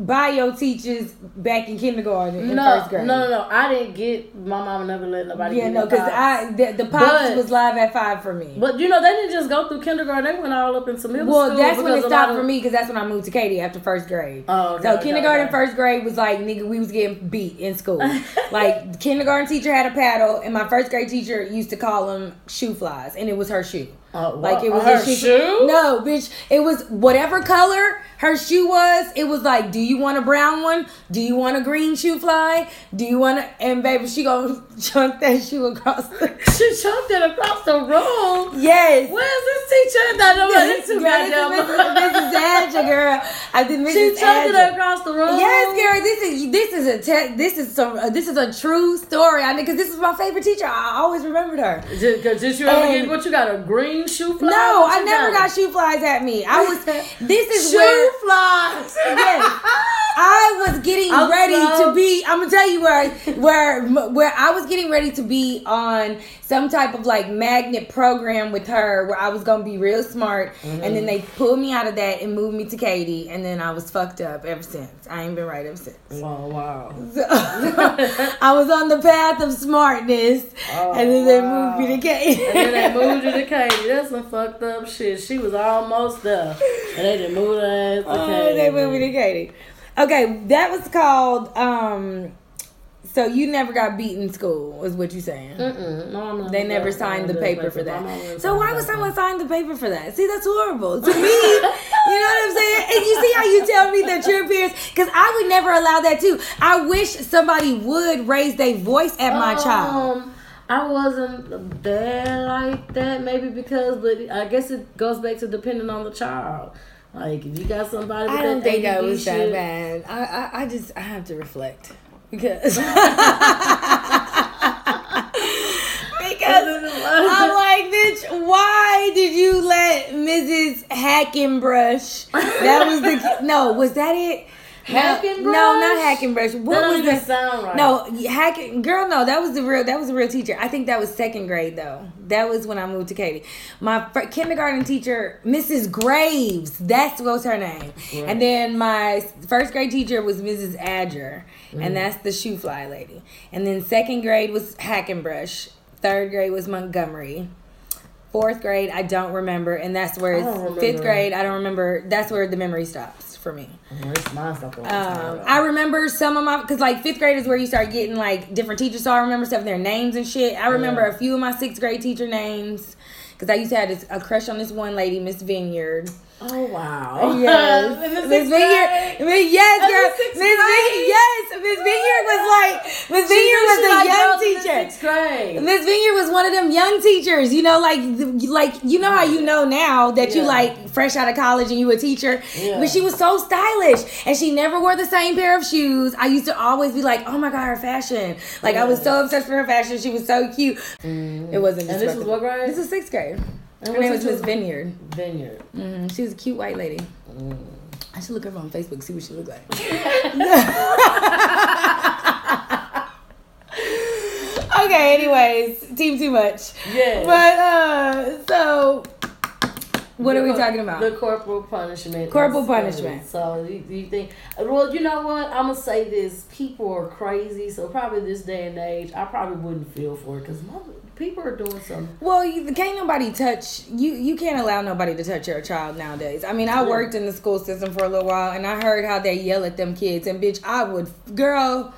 by your teachers back in kindergarten in no, first grade? no, no, no. I didn't get. My mama never let nobody. Yeah, get no, no because. I the, the pops But- was live at five for me. But you know, they didn't just go through kindergarten. They went all up into middle Well, school. that's when it stopped of- for me because that's when I moved to Katy after first grade. Oh, okay, so okay, kindergarten, okay. first grade was like nigga, we was getting beat in school. like kindergarten teacher had a paddle, and my first grade teacher used to call them shoe flies, and it was her shoe. Oh, Like it was her a shoe. No, bitch. It was whatever color her shoe was. It was like, do you want a brown one? Do you want a green shoe fly? Do you want to? And baby, she gonna chunk that shoe across the. She chunked it across the room. Yes. Where's this teacher? That nobody This too girl, this is goddamn. Mrs. Mrs. Adger, girl. I think Mrs. She chunked it across the room. Yes, girl. This is this is a te- this is some uh, this is a true story. I because this is my favorite teacher. I always remembered her. Just, cause just you ever get what you got a green shoe fly? No, I never got shoe flies at me. I was. This is shoe where flies. Yes. I was getting I'm ready so- to be. I'm gonna tell you where where where I was getting ready to be on some type of like magnet program with her where I was gonna be real smart, and then they pulled me out of that and moved me to Katy, and then I was fucked up ever since. I ain't been right ever since. Oh wow. So, I was on the path of smartness, and then they moved me to Katy. And then they moved her to Katy. That's some fucked up shit. She was almost there. And they didn't move her ass to Oh, Katy. they moved me to Katy. Okay, that was called. um So you never got beat in school, is what you saying? Mm-mm. No, no, They never signed the no, paper for that. So why would someone sign the paper for that? See, that's horrible to me. you know what I'm saying? And you see how you tell me that your peers, because I would never allow that too. I wish somebody would raise their voice at my child. Um, I wasn't there like that, maybe because, but I guess it goes back to depending on the child. Like if you got somebody, I don't think I was that bad. I, I, I just I have to reflect because because I'm like, bitch, why did you let Mrs. Hackenbrush? That was the no, was that it? No, Hackenbrush? No, not Hackenbrush. What That was that? sound right. No, Hacken girl, no, that was the real that was the real teacher. I think that was second grade though. That was when I moved to Katy. My fir- kindergarten teacher, Mrs. Graves, that's what was her name. And then my first grade teacher was Mrs. Adger, Mm. and that's the shoe fly lady. And then second grade was Hackenbrush. Third grade was Montgomery. Fourth grade, I don't remember, and that's where it's fifth grade. I don't remember. That's where the memory stops. for me. Stuff Um. I remember some of my because like fifth grade is where you start getting like different teachers. So I remember some of their names and shit. I remember Yeah. a few of my sixth grade teacher names because I used to have this, a crush on this one lady, Miss Vineyard. Oh wow. Yes, Miss Vineyard. Miss- Yes, girl. Miss Vineyard. Yes, Miss Vineyard was oh, like Miss Vineyard was a young girls in the teacher. Sixth grade. Miss Vineyard was one of them young teachers, you know, like like you know how you know now that you like fresh out of college and you a teacher, Yeah. but she was so stylish and she never wore the same pair of shoes. I used to always be like, oh my god, her fashion! Like I was so obsessed with her fashion. She was so cute. Mm-hmm. It wasn't. And this was what grade? This is sixth grade. And Her name was Miss Vineyard. Vineyard. hmm She was a cute white lady. I should look her up on Facebook, see what she looked like. okay, anyways, team too much. Yeah. But uh so what are we talking about? The corporal punishment. Corporal punishment. So you, you think? Well, you know what? I'm gonna say this. People are crazy. So probably this day and age, I probably wouldn't feel for it because people are doing something. Well, you, can't nobody touch you. You can't allow nobody to touch your child nowadays. I mean, I worked in the school system for a little while, and I heard how they yell at them kids. And bitch, I would, girl.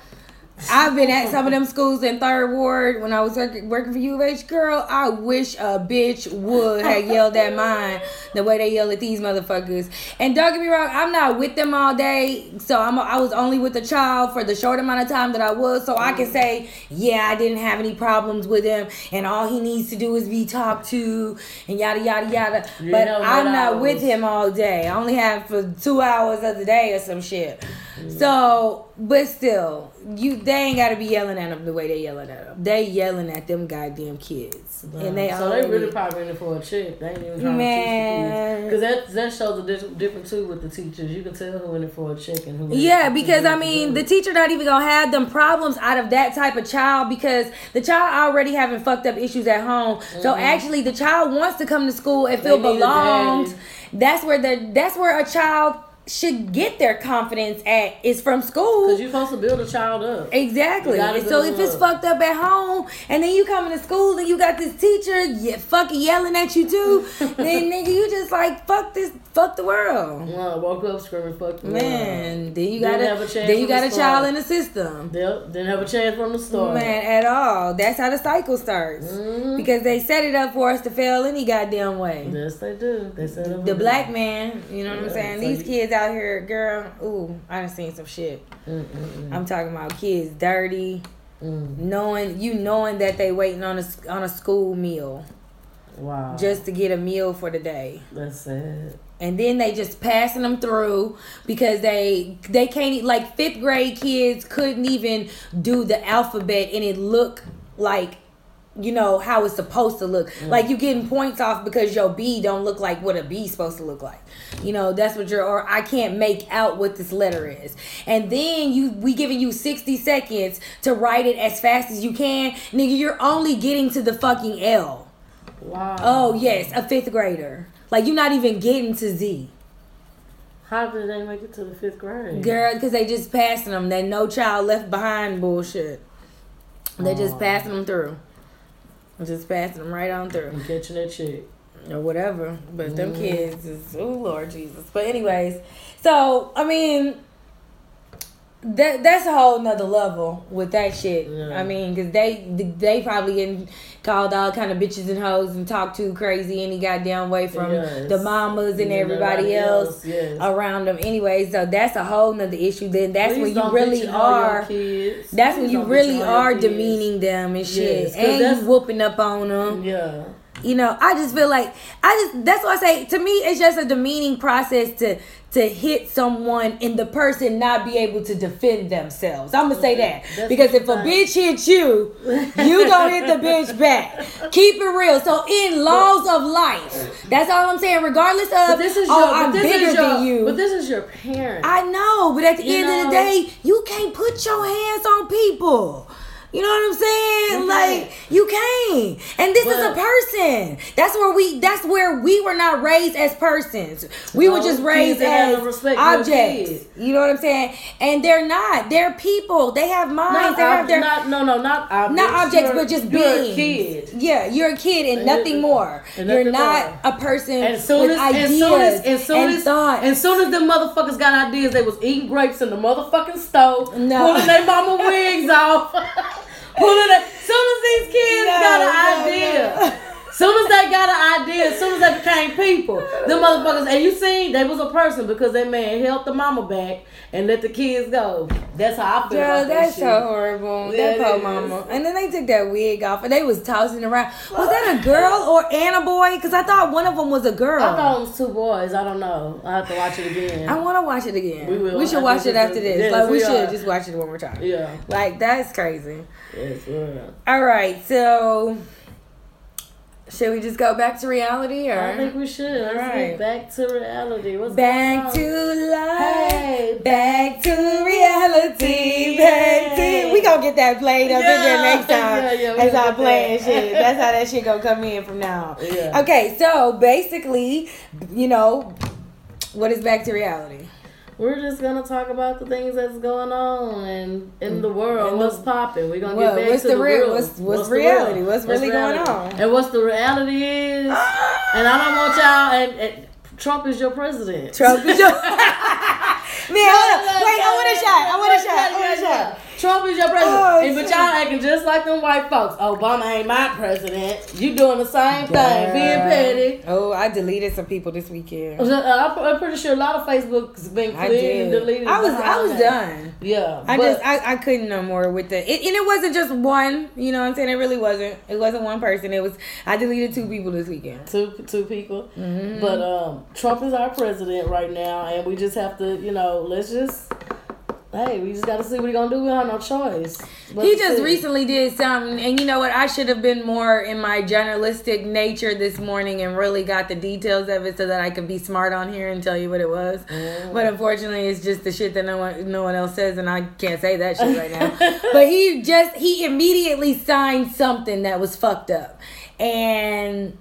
I've been at some of them schools in Third Ward when I was working, working for U of H. Girl, I wish a bitch would have yelled at mine the way they yell at these motherfuckers. And don't get me wrong, I'm not with them all day, so I'm I was only with the child for the short amount of time that I was, so I can say, yeah, I didn't have any problems with him, and all he needs to do is be talked to, and yada yada yada. You but I'm not with him all day. I only have for two hours of the day or some shit. So, but still, you they ain't gotta be yelling at them the way they yelling at them. They yelling at them goddamn kids, and they so they really probably in it for a check. They ain't even trying Man. to teach the kids. Because that that shows the di- difference too with the teachers. You can tell who in it for a check and who. Yeah, because who I mean, the teacher not even gonna have them problems out of that type of child because the child already having fucked up issues at home. So actually, the child wants to come to school and feel Mm-hmm. A belonged. That's where the that's where a child should get their confidence at is from school. Because you're supposed to build a child up. Exactly. You gotta And so if it's up. fucked up at home, and then you coming to school and you got this teacher yeah, fucking yelling at you too, then nigga, you just like fuck this, fuck the world. Well, woke up screaming, fuck the world. Man, then you got a then you got the a child in the system. They didn't have a chance from the start. Man, at all. That's how the cycle starts. Mm-hmm. Because they set it up for us to fail any goddamn way. Yes, they do. They said it The black man, you know what I'm saying? so These you- kids out here, girl, ooh, I done seen some shit. Mm-mm-mm. I'm talking about kids dirty, Mm. knowing you knowing that they waiting on a on a school meal Wow. just to get a meal for the day. that's sad. And then they just passing them through because they they can't like fifth grade kids couldn't even do the alphabet and it look like you know how it's supposed to look. Mm. Like you getting points off because your B don't look like what a B supposed to look like. You know that's what you're or I can't make out what this letter is. And then you we giving you 60 seconds to write it as fast as you can. Nigga, you're only getting to the fucking L. Wow. Oh yes, a fifth grader. Like you're not even getting to Z. How did they make it to the fifth grade? Girl, because they just passing them. That no child left behind bullshit. They just oh. passing them through. Just passing them right on through. I'm catching that shit. Or whatever. But them mm-hmm. kids is, oh Lord Jesus. But anyways, so, I mean, that that's a whole nother level with that shit. Yeah. I mean, because they they probably getting called all kind of bitches and hoes and talked to crazy any goddamn way from Yes. the mamas and Yeah, everybody else, else, yes. around them. Anyway, so that's a whole nother issue. Then that's Please when you really bitch all your are. That's when you really are demeaning them and shit, Yes, 'cause and you whooping up on them. Yeah. You know, I just feel like I just that's why I say to me it's just a demeaning process to to hit someone and the person not be able to defend themselves. I'm gonna say that That's because if a I'm bitch hit you, you gonna hit the bitch back. Keep it real. So in laws of life, that's all I'm saying. Regardless of this is oh your. I'm this bigger your, than you. But this is your parent. I know, but at the You end of the day, you can't put your hands on people. You know what I'm saying? You like you can't. And this is a person. That's where we. That's where we were not raised as persons. We were just raised as no respect for a objects. You know what I'm saying? And they're not. They're people. They have minds. Not, they have their not no no not objects. not objects, but just you're beings. a kid. Yeah, you're a kid and And nothing more. and You're not more. a person And as soon with as, ideas as soon as, as soon and as, thoughts. as soon as the motherfuckers got ideas, they was eating grapes in the motherfucking stove, No. pulling their mama wigs off, pulling. Their, soon as these kids No, got an no, idea, no. soon as they got an idea, as soon as they became people, the motherfuckers. And you seen they was a person because that man held the mama back and let the kids go. That's how I feel. Girl, that that's shit. so horrible. Yeah, that poor mama. And then they took that wig off and they was tossing around. Was that a girl or and a boy? Because I thought one of them was a girl. I thought it was two boys. I don't know. I have to watch it again. I want to watch it again. We will. We should I watch it after this. yes, like we, we should just watch it one more time. yeah. Like that's crazy. Yes. All right, so should we just go back to reality or I think we should. Let's Alright. back to reality. What's back to life? Hey, Back to reality, back to we gonna get that played up in there next time. Yeah, yeah, we As gonna I get playing that. shit. That's how that shit gonna come in from now. Yeah. Okay, so basically, you know, what is back to reality? We're just gonna talk about the things that's going on and in the world. The- what's popping? We're gonna Well, get back what's to the the, real- real. what's- what's reality? real? What's really going reality? on? And what's the reality is, ah! and I don't want y'all. And, and Trump is your president. Trump is your Man, wait, I want a shot. I want a shot. I want a shot. Trump is your president. Oh, and, but y'all acting just like them white folks. Obama ain't my president. You doing the same thing, being petty. Oh, I deleted some people this weekend. Uh, I'm pretty sure a lot of Facebook's been cleared and deleted. I was I was that. done. Yeah. I just I, I couldn't no more with the it, and it wasn't just one. You know what I'm saying? It really wasn't. It wasn't one person. It was I deleted two people this weekend. two two people. Mm-hmm. But um, Trump is our president right now, and we just have to, you know, let's just. Hey, we just got to see what he gonna do. We have no choice. but He just see. recently did something, and you know what? I should have been more in my journalistic nature this morning and really got the details of it so that I could be smart on here and tell you what it was. Mm. But unfortunately, it's just the shit that no one no one else says, and I can't say that shit right now. but he just he immediately signed something that was fucked up, and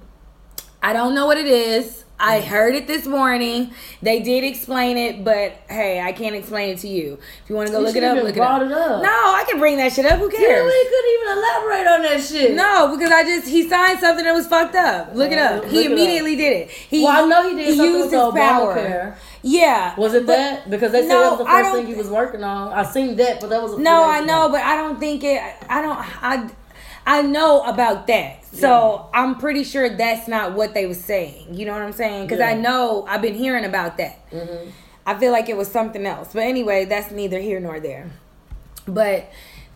I don't know what it is. I heard it this morning. They did explain it, but hey, I can't explain it to you. If you want to go You look it up, look it up. it up. No, I can bring that shit up. Who Yeah, cares? we couldn't even elaborate on that shit. No, because I just he signed something that was fucked up. Look it up. He it up. immediately did it. He Well, I know he did something with the Obamacare. Yeah. Was it but- that? Because they said No, that was the first thing he was working on. I seen that, but that was a No, I know, but I don't think it. I don't. I. I know about that, so I'm pretty sure that's not what they was saying. You know what I'm saying? Because I know I've been hearing about that. Mm-hmm. I feel like it was something else, but anyway, that's neither here nor there. But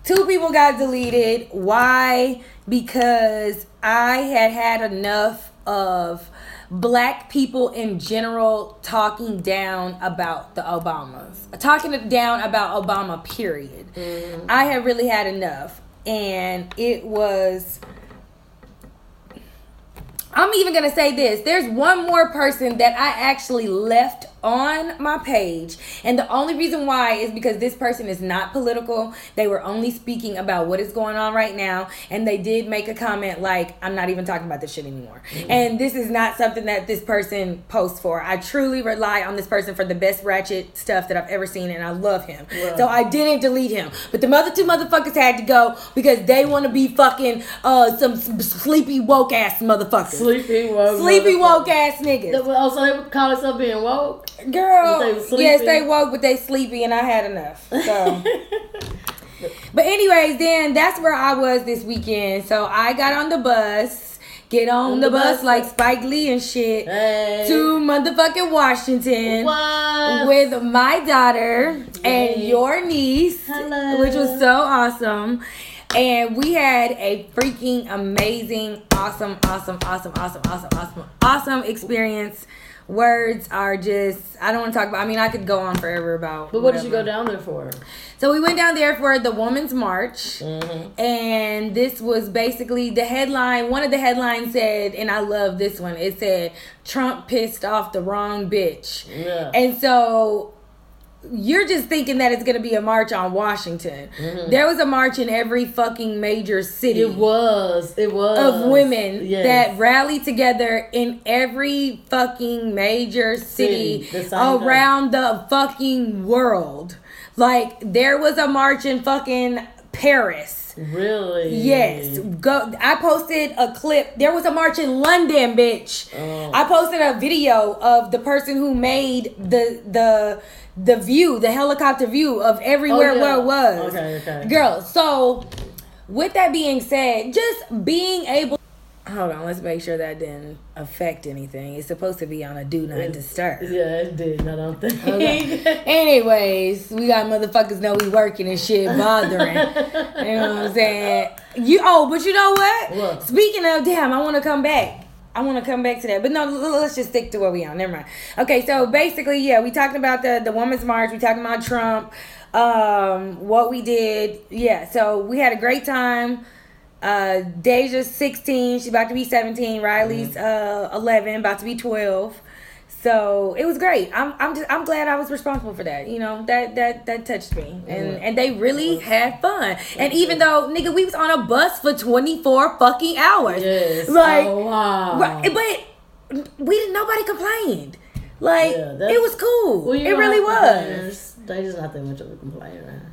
two people got deleted. Why? Because I had had enough of black people in general talking down about the Obamas, talking down about Obama, period. I had really had enough. And it was. I'm even gonna say this. There's one more person that I actually left on my page, and the only reason why is because this person is not political. They were only speaking about what is going on right now, and they did make a comment like, "I'm not even talking about this shit anymore." And this is not something that this person posts for. I truly rely on this person for the best ratchet stuff that I've ever seen, and I love him. So I didn't delete him, but the other two motherfuckers had to go because they want to be fucking uh some sleepy woke ass motherfuckers. Sleepy woke. Sleepy woke ass niggas. Oh, so they would call themselves being woke? Girl, they yes, they woke, but they sleepy, and I had enough. So, but anyways, then that's where I was this weekend. So I got on the bus, get on, On the, the bus, bus. like Spike Lee and shit Hey. to motherfucking Washington. What? with my daughter and your niece, Hello. which was so awesome. And we had a freaking amazing, awesome, awesome, awesome, awesome, awesome, awesome, awesome experience. Words are just, I don't want to talk about, I mean, I could go on forever about. But what did you go down there for? So we went down there for the Women's March. Mm-hmm. And this was basically the headline. One of the headlines said, and I love this one, it said, Trump pissed off the wrong bitch. Yeah. And so you're just thinking that it's gonna be a march on Washington. There was a march in every fucking major city Mm-hmm. It was. It was of women Yes. that rallied together in every fucking major city, City, the same day. around the fucking world. Like there was a march in fucking Paris. Really. Yes, go. I posted a clip. There was a march in London, bitch. Oh. I posted a video of the person who made the the the view, the helicopter view of everywhere Oh, yeah. where it was. Okay, okay. Girl, so with that being said, just being able. Hold on, let's make sure that didn't affect anything. It's supposed to be on a do not disturb. Yeah, it did. I don't think. Okay. Anyways, we got motherfuckers know we working and shit bothering. you know what I'm saying? You oh, but you know what? What? Speaking of damn, I want to come back. I want to come back to that, but no, let's just stick to where we are. Never mind. Okay, so basically, yeah, we talked about the the women's march. We talking about Trump. Um, what we did, yeah. So we had a great time. Uh, Deja's 16. She's about to be 17. Riley's uh 11, about to be 12. So it was great. I'm I'm just I'm glad I was responsible for that. You know that that that touched me, and Yeah. and they really had fun. And even though nigga, we was on a bus for 24 fucking hours. Yes. Like, oh, wow. right, but we didn't. Nobody complained. Like Yeah, it was cool. Well, it really was. They just not that much of a complainer.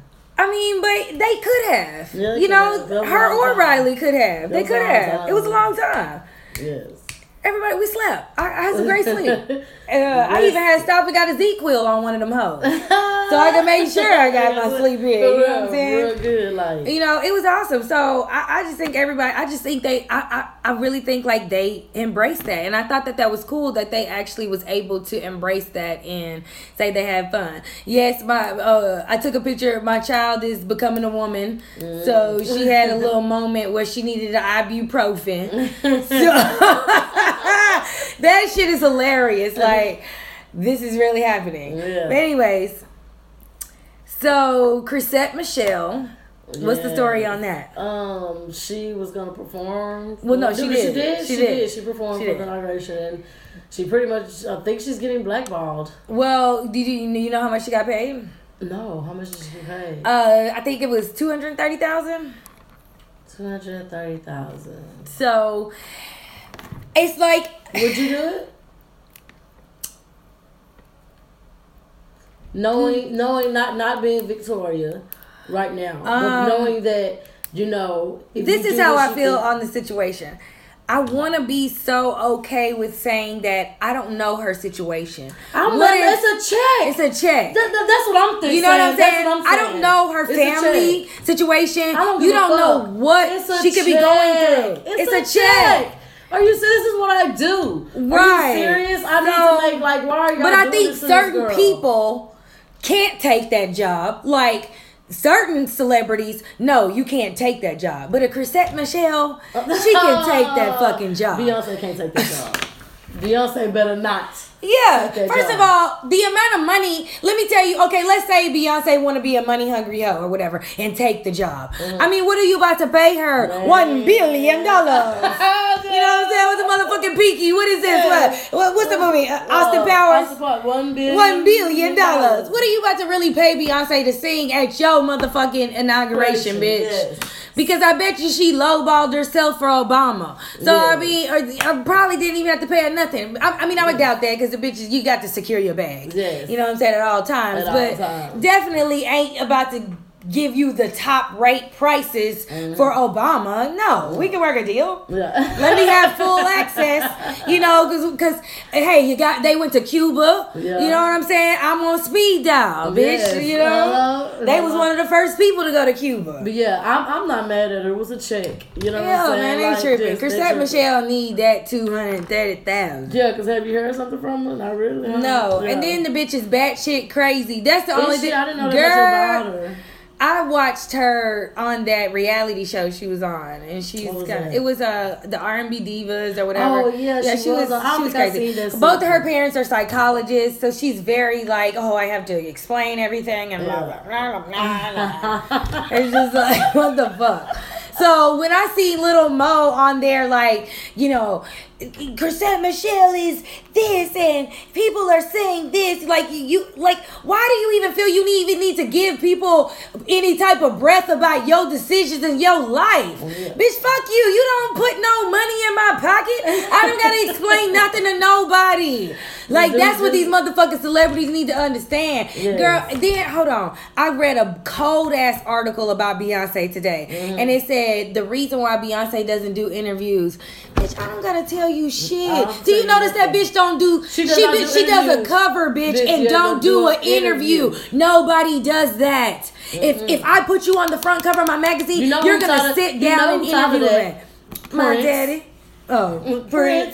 I mean, but they could have. Yeah, they you know, have. Her or. Riley could have. They That was a could have. time. It was a long time. Yes. Everybody, we slept. I, I had some great sleep. Uh, I even had to stop and got a ZzzQuil on one of them hoes. So I can make sure I got my sleep in. You know what I'm saying? Real good, like. you know, it was awesome. So I, I just think everybody, I just think they, I, I, I really think like they embraced that, and I thought that that was cool that they actually was able to embrace that and say they had fun. Yes, my, uh, I took a picture. My child is becoming a woman, so she had a little moment where she needed an ibuprofen. so that shit is hilarious. Like this is really happening. Yeah. But anyways. So, Chrisette Michele, what's the story on that? Um, she was gonna perform. Well, no, she She did. did. She She, did. did. She performed She for the inauguration, she pretty much. I think she's getting blackballed. Well, did you you know how much she got paid? No, how much did she get paid? Uh, I think it was two hundred thirty thousand. Two hundred thirty thousand. So, it's like Would you do it? Knowing, knowing, not not being Victoria right now, Um, but knowing that you know. this you is how I feel on the situation. I want to be so okay with saying that I don't know her situation. I'm What like, if- it's a check. It's a check. That- that- that's what I'm thinking. You know what I'm saying? what I'm I don't know her It's family situation. I don't you a don't know what she could be going through. It's, a, check. Are you serious? This is what I do. Right. Are you serious? I need So- to make like why are y'all But I think certain people can't take that job. Like certain celebrities, no, you can't take that job. But a Chrisette Michele, she can take that fucking job. Beyonce can't take that job. Beyonce better not. Yeah. First job. of all, the amount of money. Let me tell you. Okay, let's say Beyonce want to be a money hungry hoe or whatever and take the job. I mean, what are you about to pay her? One billion dollars. You know what I'm saying? What's the motherfucking peaky? What is this? What? what? What's the movie? Uh, Austin Powers. Austin One billion. One billion dollars. What are you about to really pay Beyonce to sing at your motherfucking inauguration, bitch? Yes. Because I bet you she lowballed herself for Obama. So I mean, or, I probably didn't even have to pay her nothing. I, I mean, I would doubt that because the bitches you got to secure your bags. Yes. You know what I'm saying at all times, At all but times. definitely ain't about to give you the top rate prices Mm-hmm. for Obama. No, we can work a deal. Yeah. Let me have full access, you know, because because hey, you got they went to Cuba. Yeah. You know what I'm saying? I'm on speed dial, bitch. Yes, You know, uh-huh, they was uh-huh. one of the first people to go to Cuba. But yeah, I'm, I'm not mad at her. It was a check. You know what I'm saying? man, they Like, tripping. Chrisette. Michele need that two hundred thirty thousand. Yeah, because have you heard something from her? Not really. No, Yeah. and then the bitch is batshit crazy. That's the Is only thing. I didn't know that Girl, about her. I watched her on that reality show she was on, and she's was got it was uh the R and B divas or whatever. Oh, yeah, she was on- I she was crazy. Both of her parents are psychologists, so she's very like, oh, I have to explain everything and blah blah blah blah. blah. it's just like what the fuck. So when I see little Mo on there, like you know, Chrisette Michele is this and people are saying this. Like you, like why do you even feel you need, even need to give people any type of breath about your decisions in your life? Bitch, fuck you. You don't put no money in my pocket. I don't gotta explain nothing to nobody. Like that's what these motherfucking celebrities need to understand. Yes. Girl, then hold on. I read a cold ass article about Beyonce today, Mm-hmm. and it said the reason why Beyonce doesn't do interviews. Bitch, I don't gotta tell you shit. I'll do you notice that bitch don't do? She She does do she does a cover, bitch, Bitch, and don't do an interview. interview. Nobody does that. If if I put you on the front cover of my magazine, You you are gonna sit you down know and interview me. My Prince. daddy. Oh, Prince.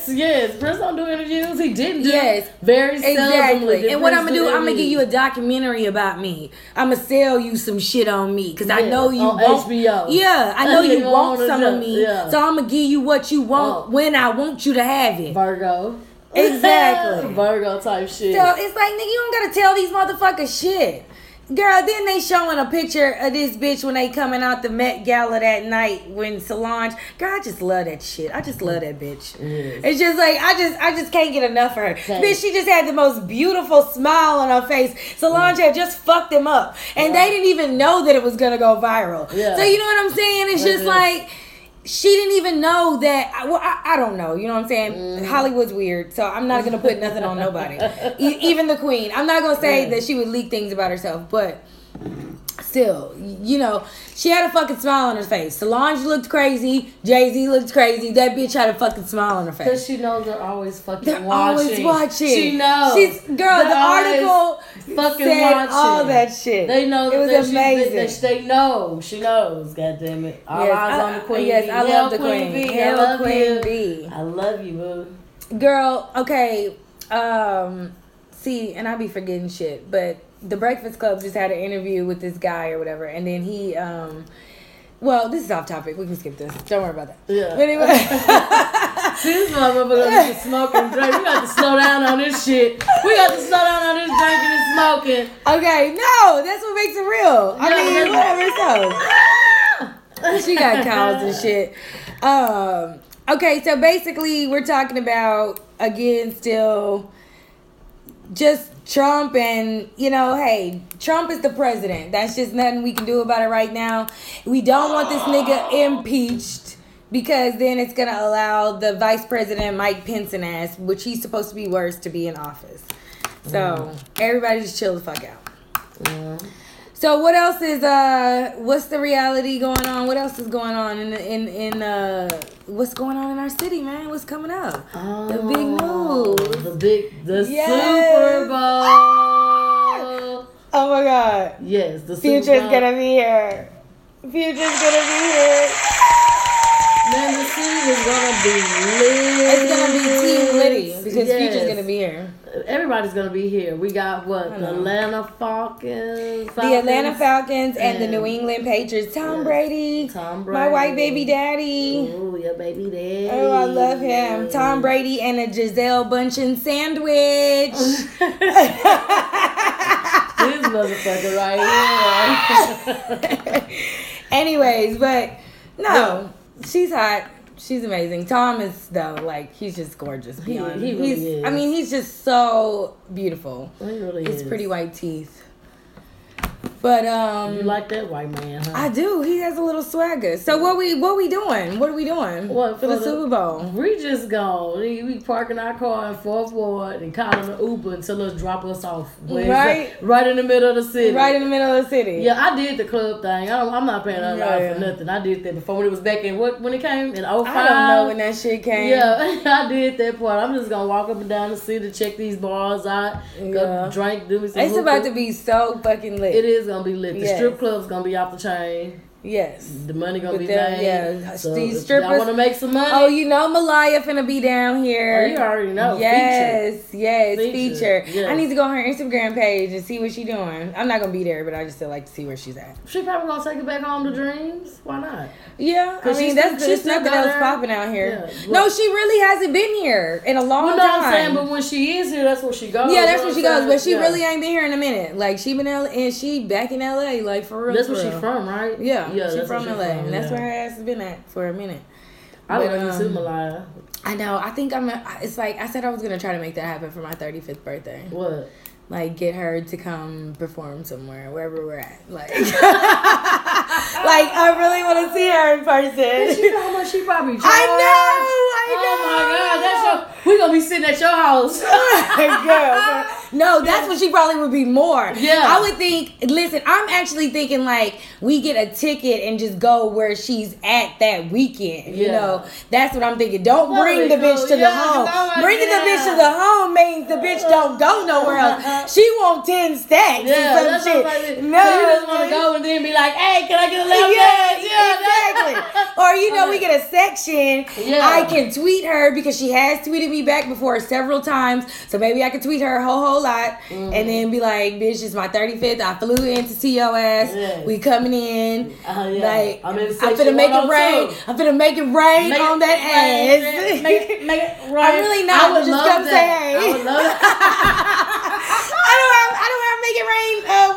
Prince, yes, Prince don't do interviews. He didn't do Yes. very. Exactly. And what Prince I'm gonna do, I'm gonna give you a documentary about me. I'm gonna sell you some shit on me because I know you on want. HBO. Yeah, I know you want some of me. yeah. So I'm gonna give you what you want Oh. when I want you to have it. Virgo. Exactly. Virgo type shit. So it's like, nigga, you don't gotta tell these motherfuckers shit. Girl, then they showing a picture of this bitch when they coming out the Met Gala that night when Solange. Girl, I just love that shit. I just love that bitch. Yes. It's just like I just I just can't get enough of her. Bitch, she just had the most beautiful smile on her face. Solange had just fucked them up, and they didn't even know that it was gonna go viral. Yeah. So you know what I'm saying? It's just like she didn't even know that. Well, I, I don't know. You know what I'm saying? Mm-hmm. Hollywood's weird, so I'm not gonna put nothing on nobody, E- even the queen. I'm not gonna say that she would leak things about herself, but still, you know, she had a fucking smile on her face. Solange looked crazy. Jay Z looked crazy. That bitch had a fucking smile on her face. Because she knows they're always fucking They're watching. always watching. She knows. She's girl. They're the article fucking said watching. all that shit. They know it was that she- amazing. They, they, they know. She knows. God damn it. All Yes, eyes I- on the queen. yes. I love the queen. bee. Hell, I love Queen you. bee. I love you, boo. Girl, okay. Um, see, and I be forgetting shit, but the Breakfast Club just had an interview with this guy or whatever, and then he, um, well, this is off topic. We can skip this. Don't worry about that. Yeah. But anyway, See, this motherfucker smoke and drink. We got to slow down on this shit. We got to slow down on this drinking and smoking. okay, no, that's what makes it real. I Yeah, mean, whatever. So she got cows and shit. Um, okay, so basically, we're talking about again still just Trump and you know, hey, Trump is the president. That's just nothing we can do about it right now. We don't want this nigga impeached because then it's gonna allow the vice president Mike Pence and ass, which he's supposed to be worse, to be in office. So mm. everybody just chill the fuck out. Mm. So what else is uh what's the reality going on? What else is going on in in in uh what's going on in our city, man? What's coming up? the big Oh, news. The big, the Yes. Super Bowl. Oh my god. Yes, the Super Future's Bowl. gonna be here. Future's gonna be here. Man, the city is gonna be lit. It's gonna be Team Liddy because Yes. Future's gonna be here. Everybody's gonna be here. We got what? The. Atlanta Falcons. The Atlanta Falcons and the New England Patriots. Tom Yes. Brady. Tom Brady, My white baby daddy. Oh, your baby daddy. Oh, I love him. Tom Brady and a Gisele Bündchen sandwich. This motherfucker right here. Anyways, but no, she's hot. She's amazing. Tom is though, like he's just gorgeous. Beyond. he really he's, is. I mean, he's just so beautiful. He really His is. pretty white teeth. But um, You like that white man, huh? I do. He has a little swagger. So what we what we doing? What are we doing What, for, for the, the- Super Bowl? We just gone. We, we parking our car in Fourth Ward and calling an Uber until us drop us off. Right. Right in the middle of the city. Right in the middle of the city. Yeah, I did the club thing. I I'm not paying a Yeah. for nothing. I did that before when it was back in what when it came in 05. I don't know when that shit came. Yeah, I did that part. I'm just gonna walk up and down the city, to check these bars out, Yeah. go drink, do me some. It's hookah. about to be so fucking lit. It is gonna be lit. The Yes. strip club's gonna be off the chain. Yes. The money gonna be them, made. yeah. So These strippers- I want to make some money. Oh, you know Malaya finna be down here. Oh, you already know. Yes, yes, Feature. feature. Yes. I need to go on her Instagram page and see what she's doing. I'm not gonna be there, but I just still like to see where she's at. She probably gonna take it back home to Dreams. Why not? Yeah, I mean she's that's still- there's nothing else her- popping out here. Yeah, no, she really hasn't been here in a long Well, no, time. I'm saying, but when she is here, that's where she goes. yeah, that's where she goes, but she? Yeah. really ain't been here in a minute. Like she been L- and she back in LA, like for real. That's where she real. from, right? Yeah, yeah, she from she and that's where her ass has been at for a minute. I But, love you too, um, Malaya. I know. I think I'm. It's like I said I was gonna try to make that happen for my 35th birthday. What? Like get her to come perform somewhere, wherever we're at. Like, like I really want to see her in person. You know how much she probably charged? I know. I know. Oh my god, that's your. We gonna be sitting at your house. Girl, no, that's what she probably would be more. Yeah. I would think. Listen, I'm actually thinking like we get a ticket and just go where she's at that weekend. You know, that's what I'm thinking. Don't bring the bitch to the home. my Bringing the bitch to the home means the bitch don't go nowhere else. She want ten stacks. Yeah, and that's some shit. No, so you just want to go and then be like, "Hey, can I get a left yeah. Yeah, exactly. Or you know, we get a section. Yeah. I can tweet her because she has tweeted me back before several times. So maybe I can tweet her a whole whole lot Mm-hmm. and then be like, "Bitch, it's my 35th. I flew in to see your ass. Yes. We coming in. Uh, yeah. Like I'm in I'm finna make it rain. I'm finna make it rain Make on that make ass. it- Make it, make it right. I'm really not, I would just love come that. say hey. I would love I don't have I don't have make it rain uh,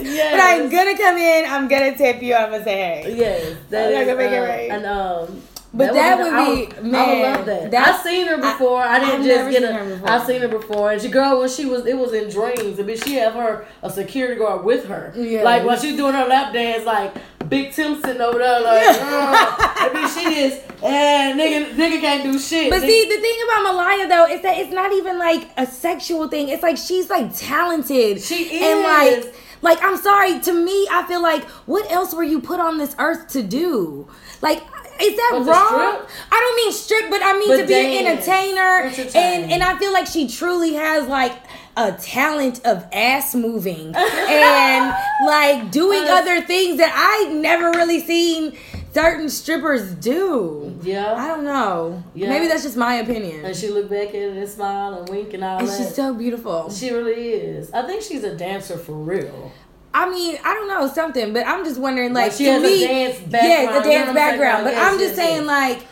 once, Yes. but I'm gonna come in. I'm gonna tip you. I'm gonna say hey. Yes, that I'm is, gonna make it uh, right. And um, But that would I be- I man, would love that. that's- I've seen her before. I, didn't I've just never get seen a. her before. I've seen her before, and she girl when she was it was in dreams. I mean, she have her a security guard with her. Yeah. Like when she's doing her lap dance, like Big Tim sitting over there, like. uh, I mean, she just and nigga nigga can't do shit. But Nigga- see, the thing about Malaya though is that it's not even like a sexual thing. It's like she's like talented. She is. And is. like, like I'm sorry. To me, I feel like what else were you put on this earth to do? Like. Is that wrong? I don't mean strip, but I mean But to be an entertainer, and and I feel like she truly has like a talent of ass moving and like doing other things that I never really seen certain strippers do. Yeah. I don't know. Yeah. Maybe that's just my opinion. and she look back at it and smile and wink and all And that. she's so beautiful. she really is. I think she's a dancer for real. I mean, I don't know something, but I'm just wondering, like, Like, she to has a me, dance yeah, background, the you dance background. But Yes, I'm just yes, saying, yes. like,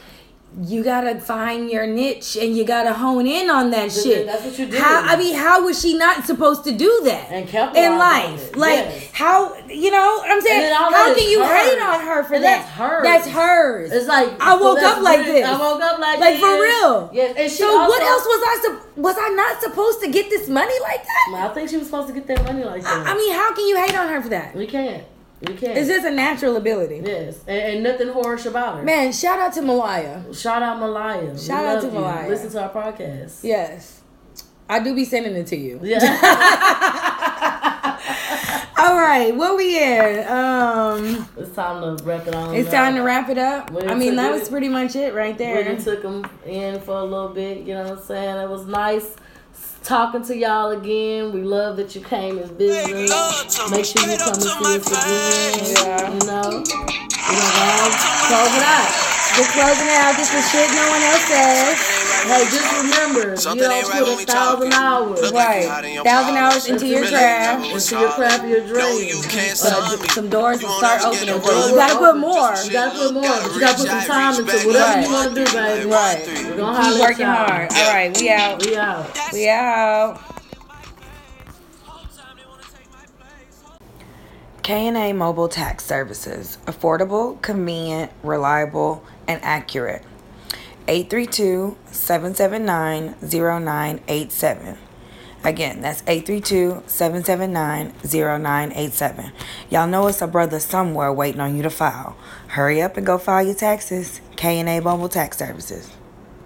you gotta find your niche and you gotta hone in on that shit. that's what you do. How I mean, how was she not supposed to do that And in life? Like, yes. how you know? I'm saying, And then all how can you hers. hate on her for And that? that's hers. That's hers. It's like I woke up like this. I woke up like like for real. Yes, and so also, what else was I sup- was I not supposed to get this money like that? I think she was supposed to get that money like that. I mean, how can you hate on her for that? we can't. We can't. It's just a natural ability. yes, and, and nothing horish about her. Man, shout out to Malaya. Shout out Malaya. We Shout out to you. Malaya. Listen to our podcast. Yes. I do be sending it to you. Yeah. All right, what we in? Um, it's time to wrap it on. it's up. time to wrap it up. We I mean, that it- was pretty much it right We there. done took them in for a little bit. You know what I'm saying? It was nice talking to y'all again. We love that you came and visited. love to Make sure you come and see us again. Yeah. You know, we're gonna close it out. Just closing out. This is shit no one else says. Hey, just remember, Something you don't ain't right put a thousand hours Look Right. like you hot in your Thousand hours into your Really craft. never Into your solid. craft of your No, dreams. you can't Uh, some doors will start opening for you. You gotta put more. You gotta put more. You gotta put some time into whatever you wanna do, baby. Right. We're gonna holler Keep working y'all. hard. All right, we out. We out. We out. K&A Mobile Tax Services. Affordable, convenient, reliable, and accurate. 832-779-0987. Again, that's 832-779-0987. Y'all know it's a brother somewhere waiting on you to file. Hurry up and go file your taxes. K&A Mobile Tax Services.